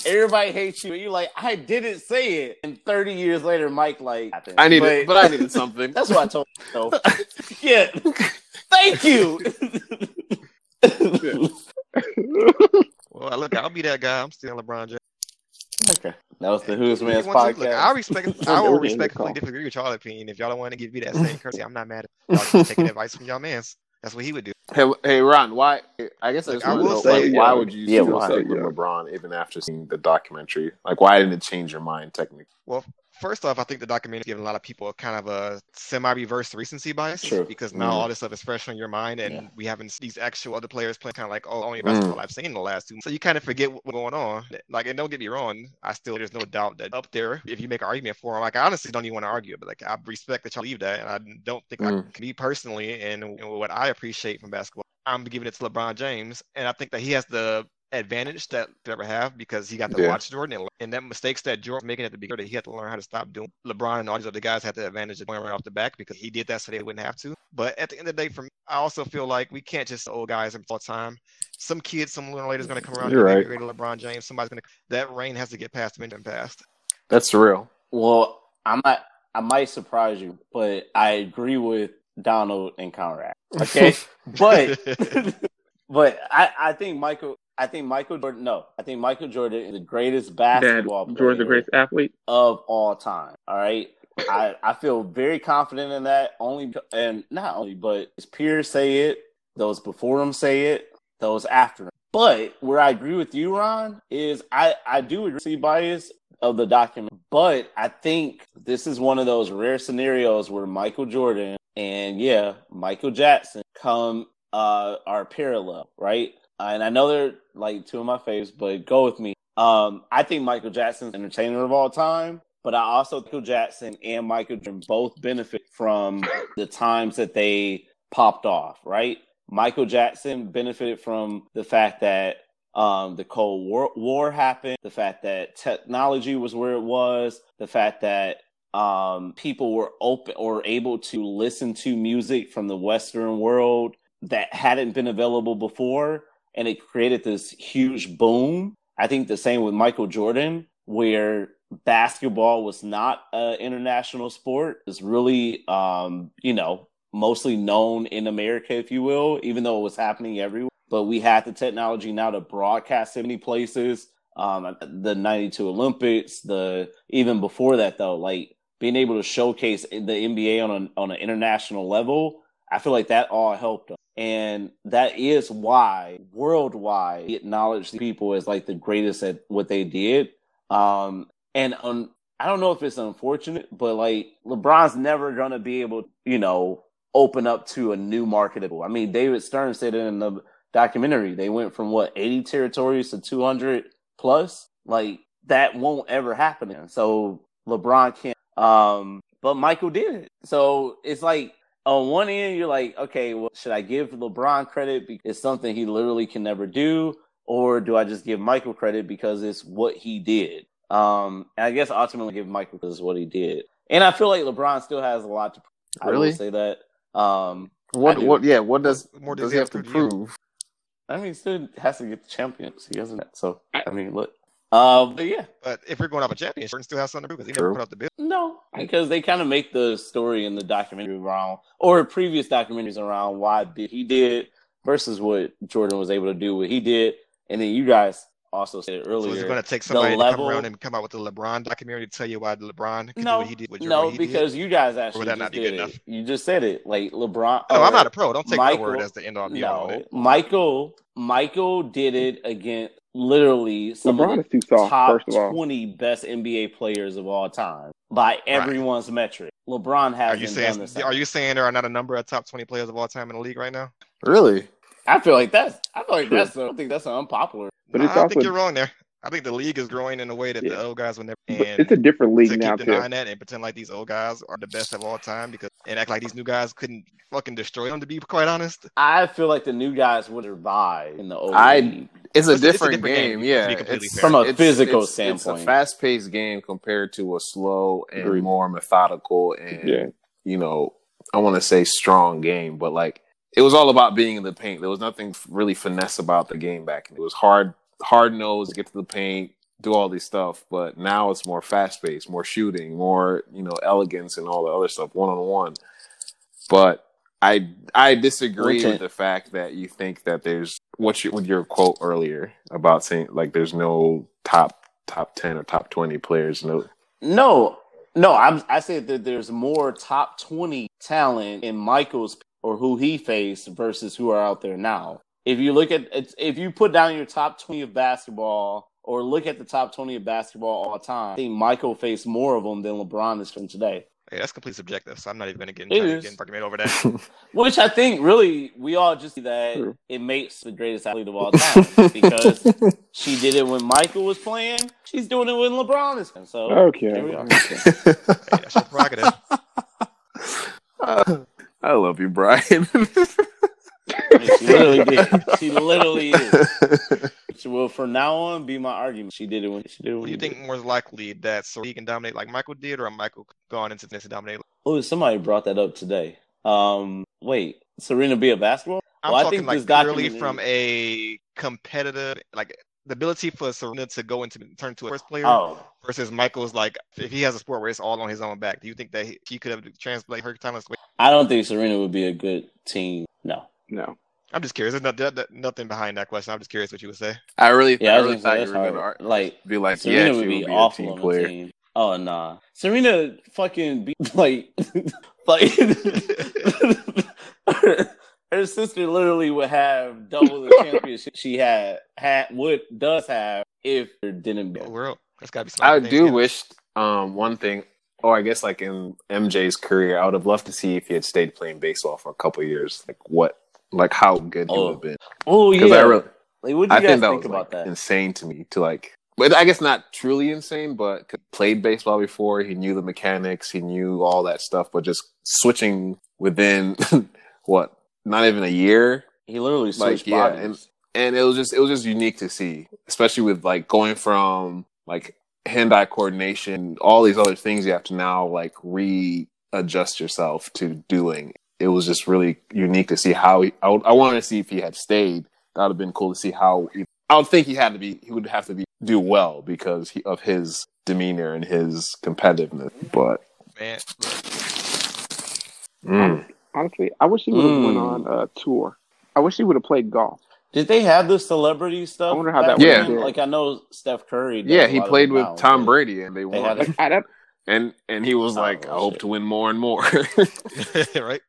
everybody hates you. And you're like, I didn't say it. And 30 years later, Mike like I needed, but, but I needed something. that's what I told myself. yeah. Thank you. Well, look, I'll be that guy. I'm still LeBron James. Okay. That was the Who's Man's If you podcast. Look, I respect. [laughs] I will respectfully disagree with y'all opinion. If y'all don't want to give me that [laughs] same courtesy, I'm not mad at y'all taking advice from y'all mans. That's what he would do. Hey, hey, Ron. Why? I guess I Look, just I will know, say, like, why would you yeah, still why, stick with yeah. LeBron even after seeing the documentary? Like, why didn't it change your mind? Technically, Well, first off, I think the documentary is giving a lot of people a kind of a semi-reverse recency bias True. because now Mm. all this stuff is fresh on your mind, and Yeah. we haven't seen these actual other players play kind of like oh only Mm. basketball I've seen in the last two. So you kind of forget what's going on. Like, and don't get me wrong, I still there's no doubt that up there, if you make an argument for him, like I honestly don't even want to argue, but like I respect that y'all leave that, and I don't think I Mm. can be personally and, and what I appreciate from basketball. I'm giving it to LeBron James, and I think that he has the advantage that they ever have because he got to Yeah. watch Jordan and, and that mistakes that Jordan was making at the beginning that he had to learn how to stop doing. LeBron and all these other guys had the advantage of going right off the back because he did that so they wouldn't have to. But at the end of the day, for me, I also feel like we can't just old oh, guys all the time. Some kid, some little later is going to come around You're and right. be great LeBron James. Somebody's going to that reign has to get past him and past. that's real. Well, I might I might surprise you, but I agree with Donald and Conrad. Okay, [laughs] but [laughs] but I, I think Michael I think Michael Jordan no I think Michael Jordan is the greatest basketball player Jordan's the greatest athlete. of all time. All right. I, I feel very confident in that only and not only but his peers say it, those before him say it, those after him. But where I agree with you, Ron, is I, I do agree with bias of the document. But I think this is one of those rare scenarios where Michael Jordan and yeah, Michael Jackson come uh are parallel, right? And I know they're like two of my faves, but go with me. Um, I think Michael Jackson's entertainer of all time, but I also think Jackson and Michael Jordan both benefit from the times that they popped off, right? Michael Jackson benefited from the fact that um, the Cold War, War happened, the fact that technology was where it was, the fact that um, people were open or able to listen to music from the Western world that hadn't been available before, and it created this huge boom. I think the same with Michael Jordan, where basketball was not an international sport. It's really, um, you know, mostly known in America, if you will, even though it was happening everywhere. But we had the technology now to broadcast so many places. Um, the '92 Olympics, the even before that though, like being able to showcase the NBA on an on an international level, I feel like that all helped. And that is why worldwide we acknowledge the people as like the greatest at what they did. Um, and um, I don't know if it's unfortunate, but like LeBron's never gonna be able, you know, open up to a new market. I mean, David Stern said it in the documentary. They went from what eighty territories to two hundred plus. Like that won't ever happen. So LeBron can't. Um, but Michael did it. So it's like on one end, you're like, okay, well, should I give LeBron credit because it's something he literally can never do, or do I just give Michael credit because it's what he did? Um, and I guess ultimately give Michael because it's what he did. And I feel like LeBron still has a lot to. I Really? will say that. Um, What? Do. What? Yeah. What does What more does he have to prove you? I mean, he still has to get the champions. He hasn't. So I mean, look. Um, but yeah, But if we're going off a championship, Jordan still has something to prove because he never put up the bill. no, because they kind of make the story in the documentary around, or previous documentaries around why did he did versus what Jordan was able to do, what he did, and then you guys also said it So earlier. is it going to take somebody to level- come around and come out with the LeBron documentary to tell you why LeBron can do no, what he did? What no, he did? because you guys actually that not be good it. enough? You just said it, like LeBron. No, I'm not a pro. Don't take Michael- my word as the end all be all No, it. Michael. Michael did it against literally some LeBron of is too the soft. top First of all, twenty best NBA players of all time by everyone's metric. LeBron hasn't you done saying this. are you saying there are not a number of top 20 players of all time in the league right now? Really? I feel like that's. I feel like True. that's. I don't think that's unpopular. but Nah, it's I also think you're wrong there. I think the league is growing in a way that Yeah. the old guys will never. but And it's a different to league keep now too. denying that and pretend like these old guys are the best of all time because and act like these new guys couldn't fucking destroy them. To be quite honest, I feel like the new guys would survive in the old I- league. It's a It's a- a different, different game, game, to yeah. be completely It's, fair. From a it's- physical it's, It's a fast-paced game compared to a slow and Agreed. more methodical and Yeah. you know, I want to say strong game, but like it was all about being in the paint. There was nothing really finesse about the game back. then. It was hard, hard nosed, get to the paint, do all these stuff. But now it's more fast paced, more shooting, more you know, elegance and all the other stuff, one on one. But I I disagree Okay. with the fact that you think that there's what you with your quote earlier about saying like there's no top top ten or top twenty players. No, No, no. I'm, I said that there's more top twenty talent in Michael's or who he faced versus who are out there now. If you look at if you put down your top twenty of basketball or look at the top twenty of basketball all time, I think Michael faced more of them than LeBron is from today. hey, that's completely subjective. So I'm not even going to get into is. get an argument over that. [laughs] Which I think really we all just see that True. it makes the greatest athlete of all time [laughs] because she did it when Michael was playing. She's doing it when LeBron is playing. So Okay. Here we are. okay. [laughs] hey, that's your prerogative. I love you, Brian. I mean, she literally did. She literally [laughs] is. She will from now on be my argument. She did it when she did it when What do you he think more likely that Sari can dominate like Michael did, or Michael gone into this to dominate? Oh, somebody brought that up today. Um, wait, Serena be a basketball? I'm Well, I talking think like this purely documentary- from a competitive, like the ability for Serena to go into turn to a first player Oh, versus Michael's like if he has a sport where it's all on his own back. Do you think that he, he could have translated her talents? I don't think Serena would be a good team. No. No. I'm just curious. There's not, there- there- nothing behind that question. I'm just curious what you would say. I really, Yeah, I I, really think thought you were hard. going to Like be like, Serena yeah, would she be, would be a awful team on player. the team. Oh nah, Serena fucking be [laughs] like [laughs] like her, [laughs] her sister literally would have double the championship she had had would does have if it didn't be. Oh, world. That's gotta be. I something. do Yeah. wish um, one thing, or I guess like in MJ's career, I would have loved to see if he had stayed playing baseball for a couple years. Like what, like how good he Oh, would have been. Oh yeah, I really, like what do I you guys think that think was about like, that? insane to me to like. But I guess not truly insane, but played baseball before. He knew the mechanics. He knew all that stuff. But just switching within [laughs] what, not even a year, He literally like, switched yeah, bodies. and it was just it was just unique to see, especially with like going from like hand-eye coordination, all these other things you have to now like readjust yourself to doing. It was just really unique to see how he. I, would- I wanted to see if he had stayed. That would have been cool to see how. He, I would think he had to be. He would have to be do well because he, of his demeanor and his competitiveness. But Man, mm, Honestly, I wish he would have Mm. went on a tour. I wish he would have played golf. Did they have the celebrity stuff? I wonder how that would've. Like I know Steph Curry. does yeah, he played with now, Tom Brady, and they won. had Like, and and he was Oh, like, "I well, hope to win more and more." [laughs] [laughs] right?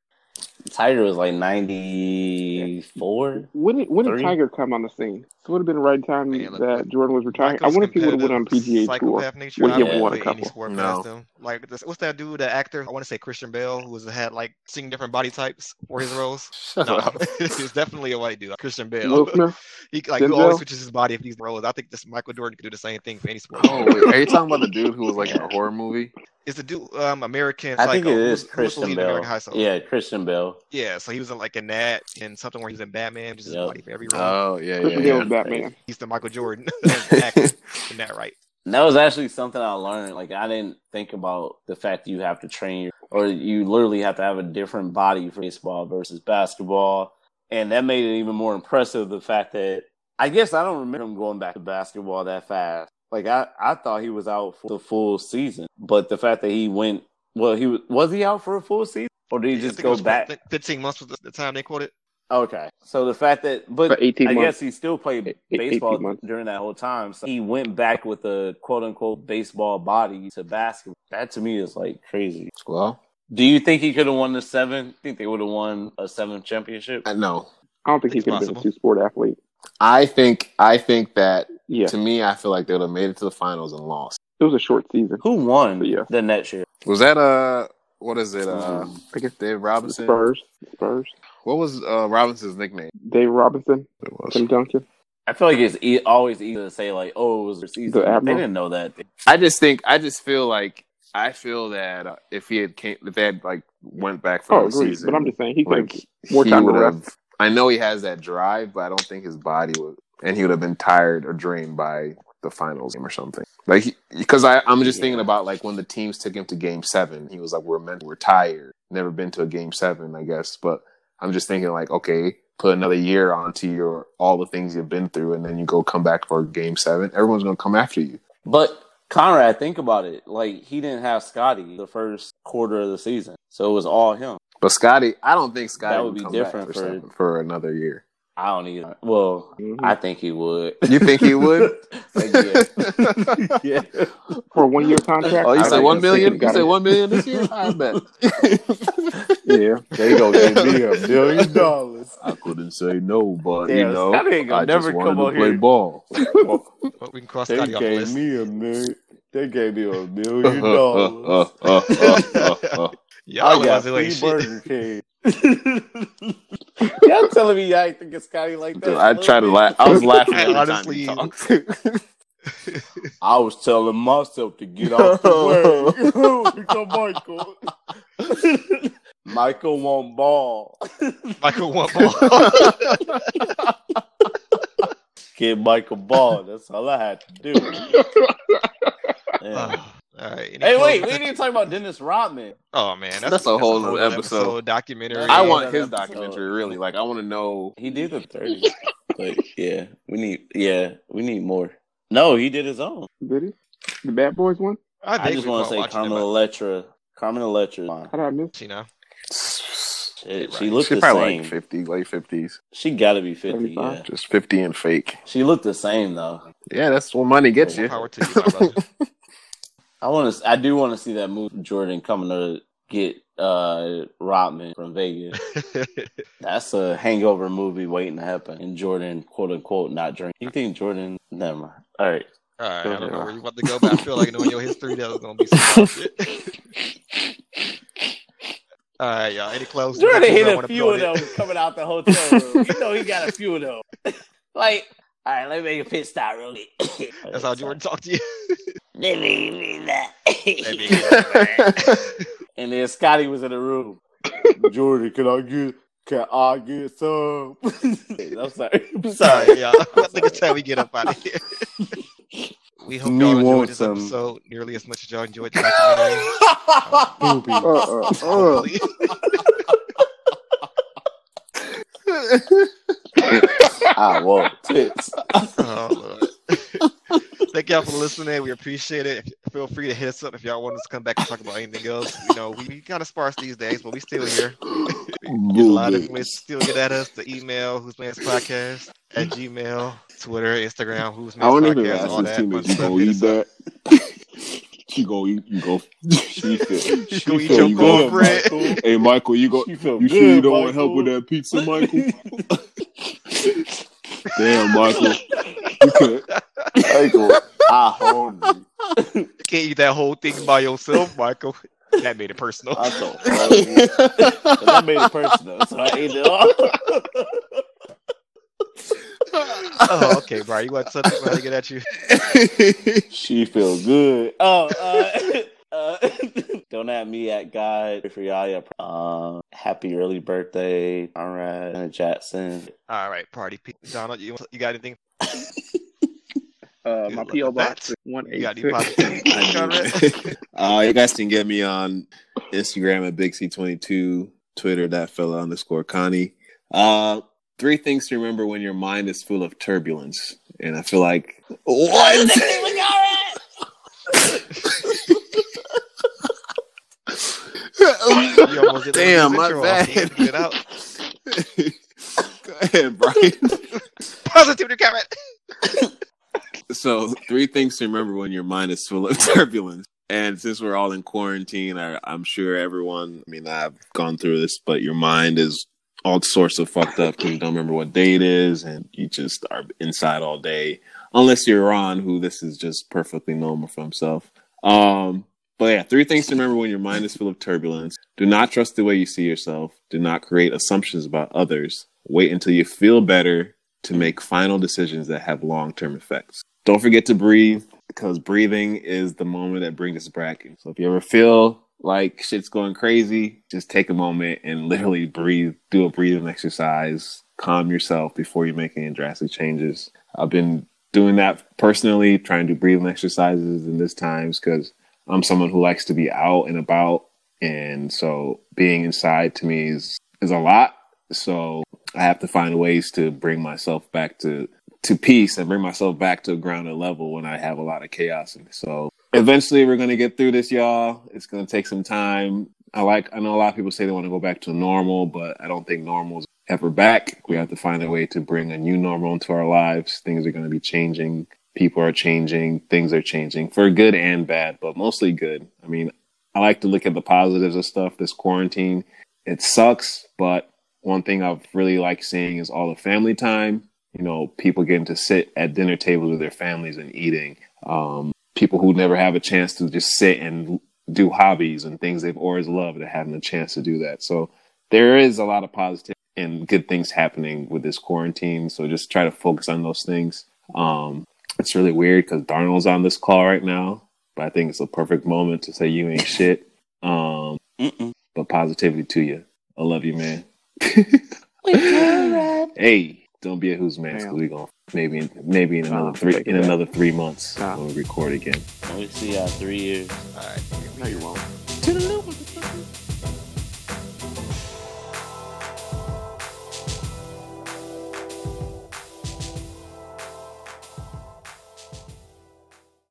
Tiger was like ninety four. When did, when did Tiger come on the scene? So it would have been the right time Man, look, that Jordan was retiring. I wonder if he would have went on PGA Tour. Would I he don't have won a play any couple? sport No. Past him. Like this, what's that dude, the actor? I want to say Christian Bale, who was had like seen different body types for his roles. [laughs] Shut No, up. [laughs] it's definitely a white dude, Christian Bale. Will [laughs] he like he Denzel? always switches his body if he's roles. I think this Michael Jordan could do the same thing for any sport. Oh wait, are you talking about the dude who was like in a horror movie? It's the dude, um, American I Psycho. think it is who is was- who was the Christian lead in Bale. American High School. Yeah, Christian Bale. Yeah, so he was in like in that and something where he's in Batman, just his Yep. body for every role. Oh yeah, Christian yeah, yeah. was Batman. he's the Michael Jordan actor in that right. And that was actually something I learned. Like I didn't think about the fact that you have to train or you literally have to have a different body for baseball versus basketball. And that made it even more impressive the fact that I guess I don't remember him going back to basketball that fast. Like I, I thought he was out for the full season. But the fact that he went well, he was was he out for a full season? Or did he Yeah, just go back? 15 months was the- the time they quoted. Okay. So the fact that but 18 I months. guess he still played Eight- eight- baseball during that whole time. So he went back with a quote unquote baseball body to basketball. That to me is like crazy. Well, Do you think he could have won the seven? Think they would have won a seven championship? I know. I don't think he It's could have been a two sport athlete. I think I think that Yeah, to me, I feel like they would have made it to the finals and lost. it was a short season. Who won Yeah. the next year? Was that uh what is it? Uh I guess Dave the Robinson? Spurs. Spurs. What was uh Robinson's nickname? Dave Robinson. It was. Tim Duncan. I feel like it's e- always easy to say like, "Oh, it was the season." The They didn't know that. I just think I just feel like I feel that uh, if he had came if they had like went back for Oh, the season, But I'm just saying he could like more he time to rest. I know he has that drive, but I don't think his body would, and he would have been tired or drained by the finals game or something. Like because I I'm just thinking about like when the teams took him to Game Seven, he was like, "We're meant, we're tired." Never been to a Game Seven, I guess, but I'm just thinking like, okay, put another year onto your all the things you've been through, and then you go come back for Game Seven. Everyone's gonna come after you. But Conrad, think about it. Like he didn't have Scottie the first quarter of the season, so it was all him. But Scottie, I don't think Scottie That would would be different for, for- for another year. I don't either. Well, Mhm. I think he would. You think he would? [laughs] Yeah. [laughs] yeah. For a one year contract. Oh, you I say think one he million? You say one million this year? I bet. [laughs] Yeah. They gonna give me a million dollars. I couldn't say no, but Yeah, you know, Scottie ain't gonna I never just wanted come to on play here. ball. But we can cross They Scottie off the gave list. me a million. They gave me a million dollars. Y'all I the got ones who ain't free shit. Burger King. [laughs] Y'all telling me y'all ain't thinking Scottie like that? I tried to laugh. I was [laughs] laughing I every honestly- time you. [laughs] I was telling myself to get off the way. Become Michael. Michael won't ball. Michael one ball. Get Michael ball. That's all I had to do. Ah. Yeah. All right. any Hey, wait, we didn't even talk about Dennis Rodman. Oh man, That's a whole other episode. Documentary. I Yeah, want his episode. documentary. Really, like I want to know. He did the 30. [laughs] but yeah, we need yeah, we need more. No, he did his own. Did he? The Bad Boys one? I, I just want to say Carmen Electra. Carmen Electra. How did I miss? You know, Shit, she Right. looked She's the probably same. like fifty, late fifties, She got to be 50. Yeah. just fifty and fake. She looked the same though. Yeah, that's what money gets more you. power to you, my brother. [laughs] I want to. I do want to see that move. Jordan coming to get uh Rodman from Vegas. [laughs] That's a hangover movie waiting to happen. And Jordan, quote unquote, not drinking. You think Jordan? Never mind. All right. All right, I don't know where you about to go, but I feel like knowing your history, that was gonna be some shit. [laughs] All right, y'all. Any close? Jordan hit a few of them coming out the hotel room. [laughs] you know he got a few of them. like, all right, let me make a pit stop real quick. That's how Jordan talked to you. Let me mean that. Let me go, and then Scottie was in the room. Jordan, can I get? Can I get some? [laughs] I'm sorry. I'm [laughs] sorry. y'all. I think it's time we get up out of here. We hope Me y'all enjoyed this some. episode nearly as much as y'all enjoyed the documentary. Uh, uh, uh. [laughs] I want tits. Oh, Lord. Thank y'all for listening. We appreciate it. Feel free to hit us up if y'all want us to come back and talk about anything else. You know, we, we kind of sparse these days, but we still here. [laughs] A lot of different still get at us. The email, Who's Man's Podcast, at Gmail, Twitter, Instagram, Who's I Man's won't even Podcast, ask all his that. teammates. You stuff. [laughs] gonna eat that? She go, you, you go. [laughs] She feel, You she go eat your you go. cornbread. Michael. Hey, Michael, you go. She feel You sure you don't want help with that pizza, Michael? Damn, Michael. You could. Michael, I you. Can't eat that whole thing by yourself, Michael. That made it personal. I hold. That made it personal, so I ate it all. oh, okay, Brian. You want something to get at you? She feel good. Oh, uh, uh, [laughs] don't at me at God for y'all. Um, happy early birthday, Conrad and Jackson. All right, party. pe- Donald, you you got anything? [laughs] Uh, my luck PO box that. is one You eight got any six. positivity, [laughs] I Conrad? do. uh, you guys can get me on Instagram at Big C22, Twitter that fella underscore Connie. Uh, three things to remember when your mind is full of turbulence, and I feel like what? You [laughs] almost Damn, my intro off. You had bad. Get it out. [laughs] Go ahead, Brian. [laughs] Positivity comment. So, three things to remember when your mind is full of turbulence. And since we're all in quarantine, I, I'm sure everyone, I mean, I've gone through this, but your mind is all sorts of fucked up because you don't remember what day it is and you just are inside all day. Unless you're Ron, who this is just perfectly normal for himself. Um, but yeah, three things to remember when your mind is full of turbulence. Do not trust the way you see yourself. Do not create assumptions about others. Wait until you feel better to make final decisions that have long term effects. Don't forget to breathe because breathing is the moment that brings us back. So if you ever feel like shit's going crazy, just take a moment and literally breathe, do a breathing exercise, calm yourself before you make any drastic changes. I've been doing that personally, trying to do breathing exercises in this times because I'm someone who likes to be out and about. And so being inside to me is, is a lot. So I have to find ways to bring myself back to to peace and bring myself back to a grounded level when I have a lot of chaos. And so eventually we're gonna get through this, y'all. It's gonna take some time. I like I know a lot of people say they want to go back to normal, but I don't think normal is ever back. We have to find a way to bring a new normal into our lives. Things are gonna be changing. People are changing, things are changing for good and bad, but mostly good. I mean, I like to look at the positives of stuff. This quarantine, it sucks, but one thing I've really liked seeing is all the family time. You know, people getting to sit at dinner tables with their families and eating. Um, people who never have a chance to just sit and do hobbies and things they've always loved, and having a chance to do that. So there is a lot of positive and good things happening with this quarantine. So just try to focus on those things. Um, it's really weird because Darnold's on this call right now, but I think it's a perfect moment to say you ain't [laughs] shit. Um, Mm-mm. but positivity to you. I love you, man. [laughs] hey, don't be a who's man. Damn. We gonna maybe maybe in another three in another three months Nah. when we record again. We see y'all three years. All right. No, you won't. To the new motherfucker.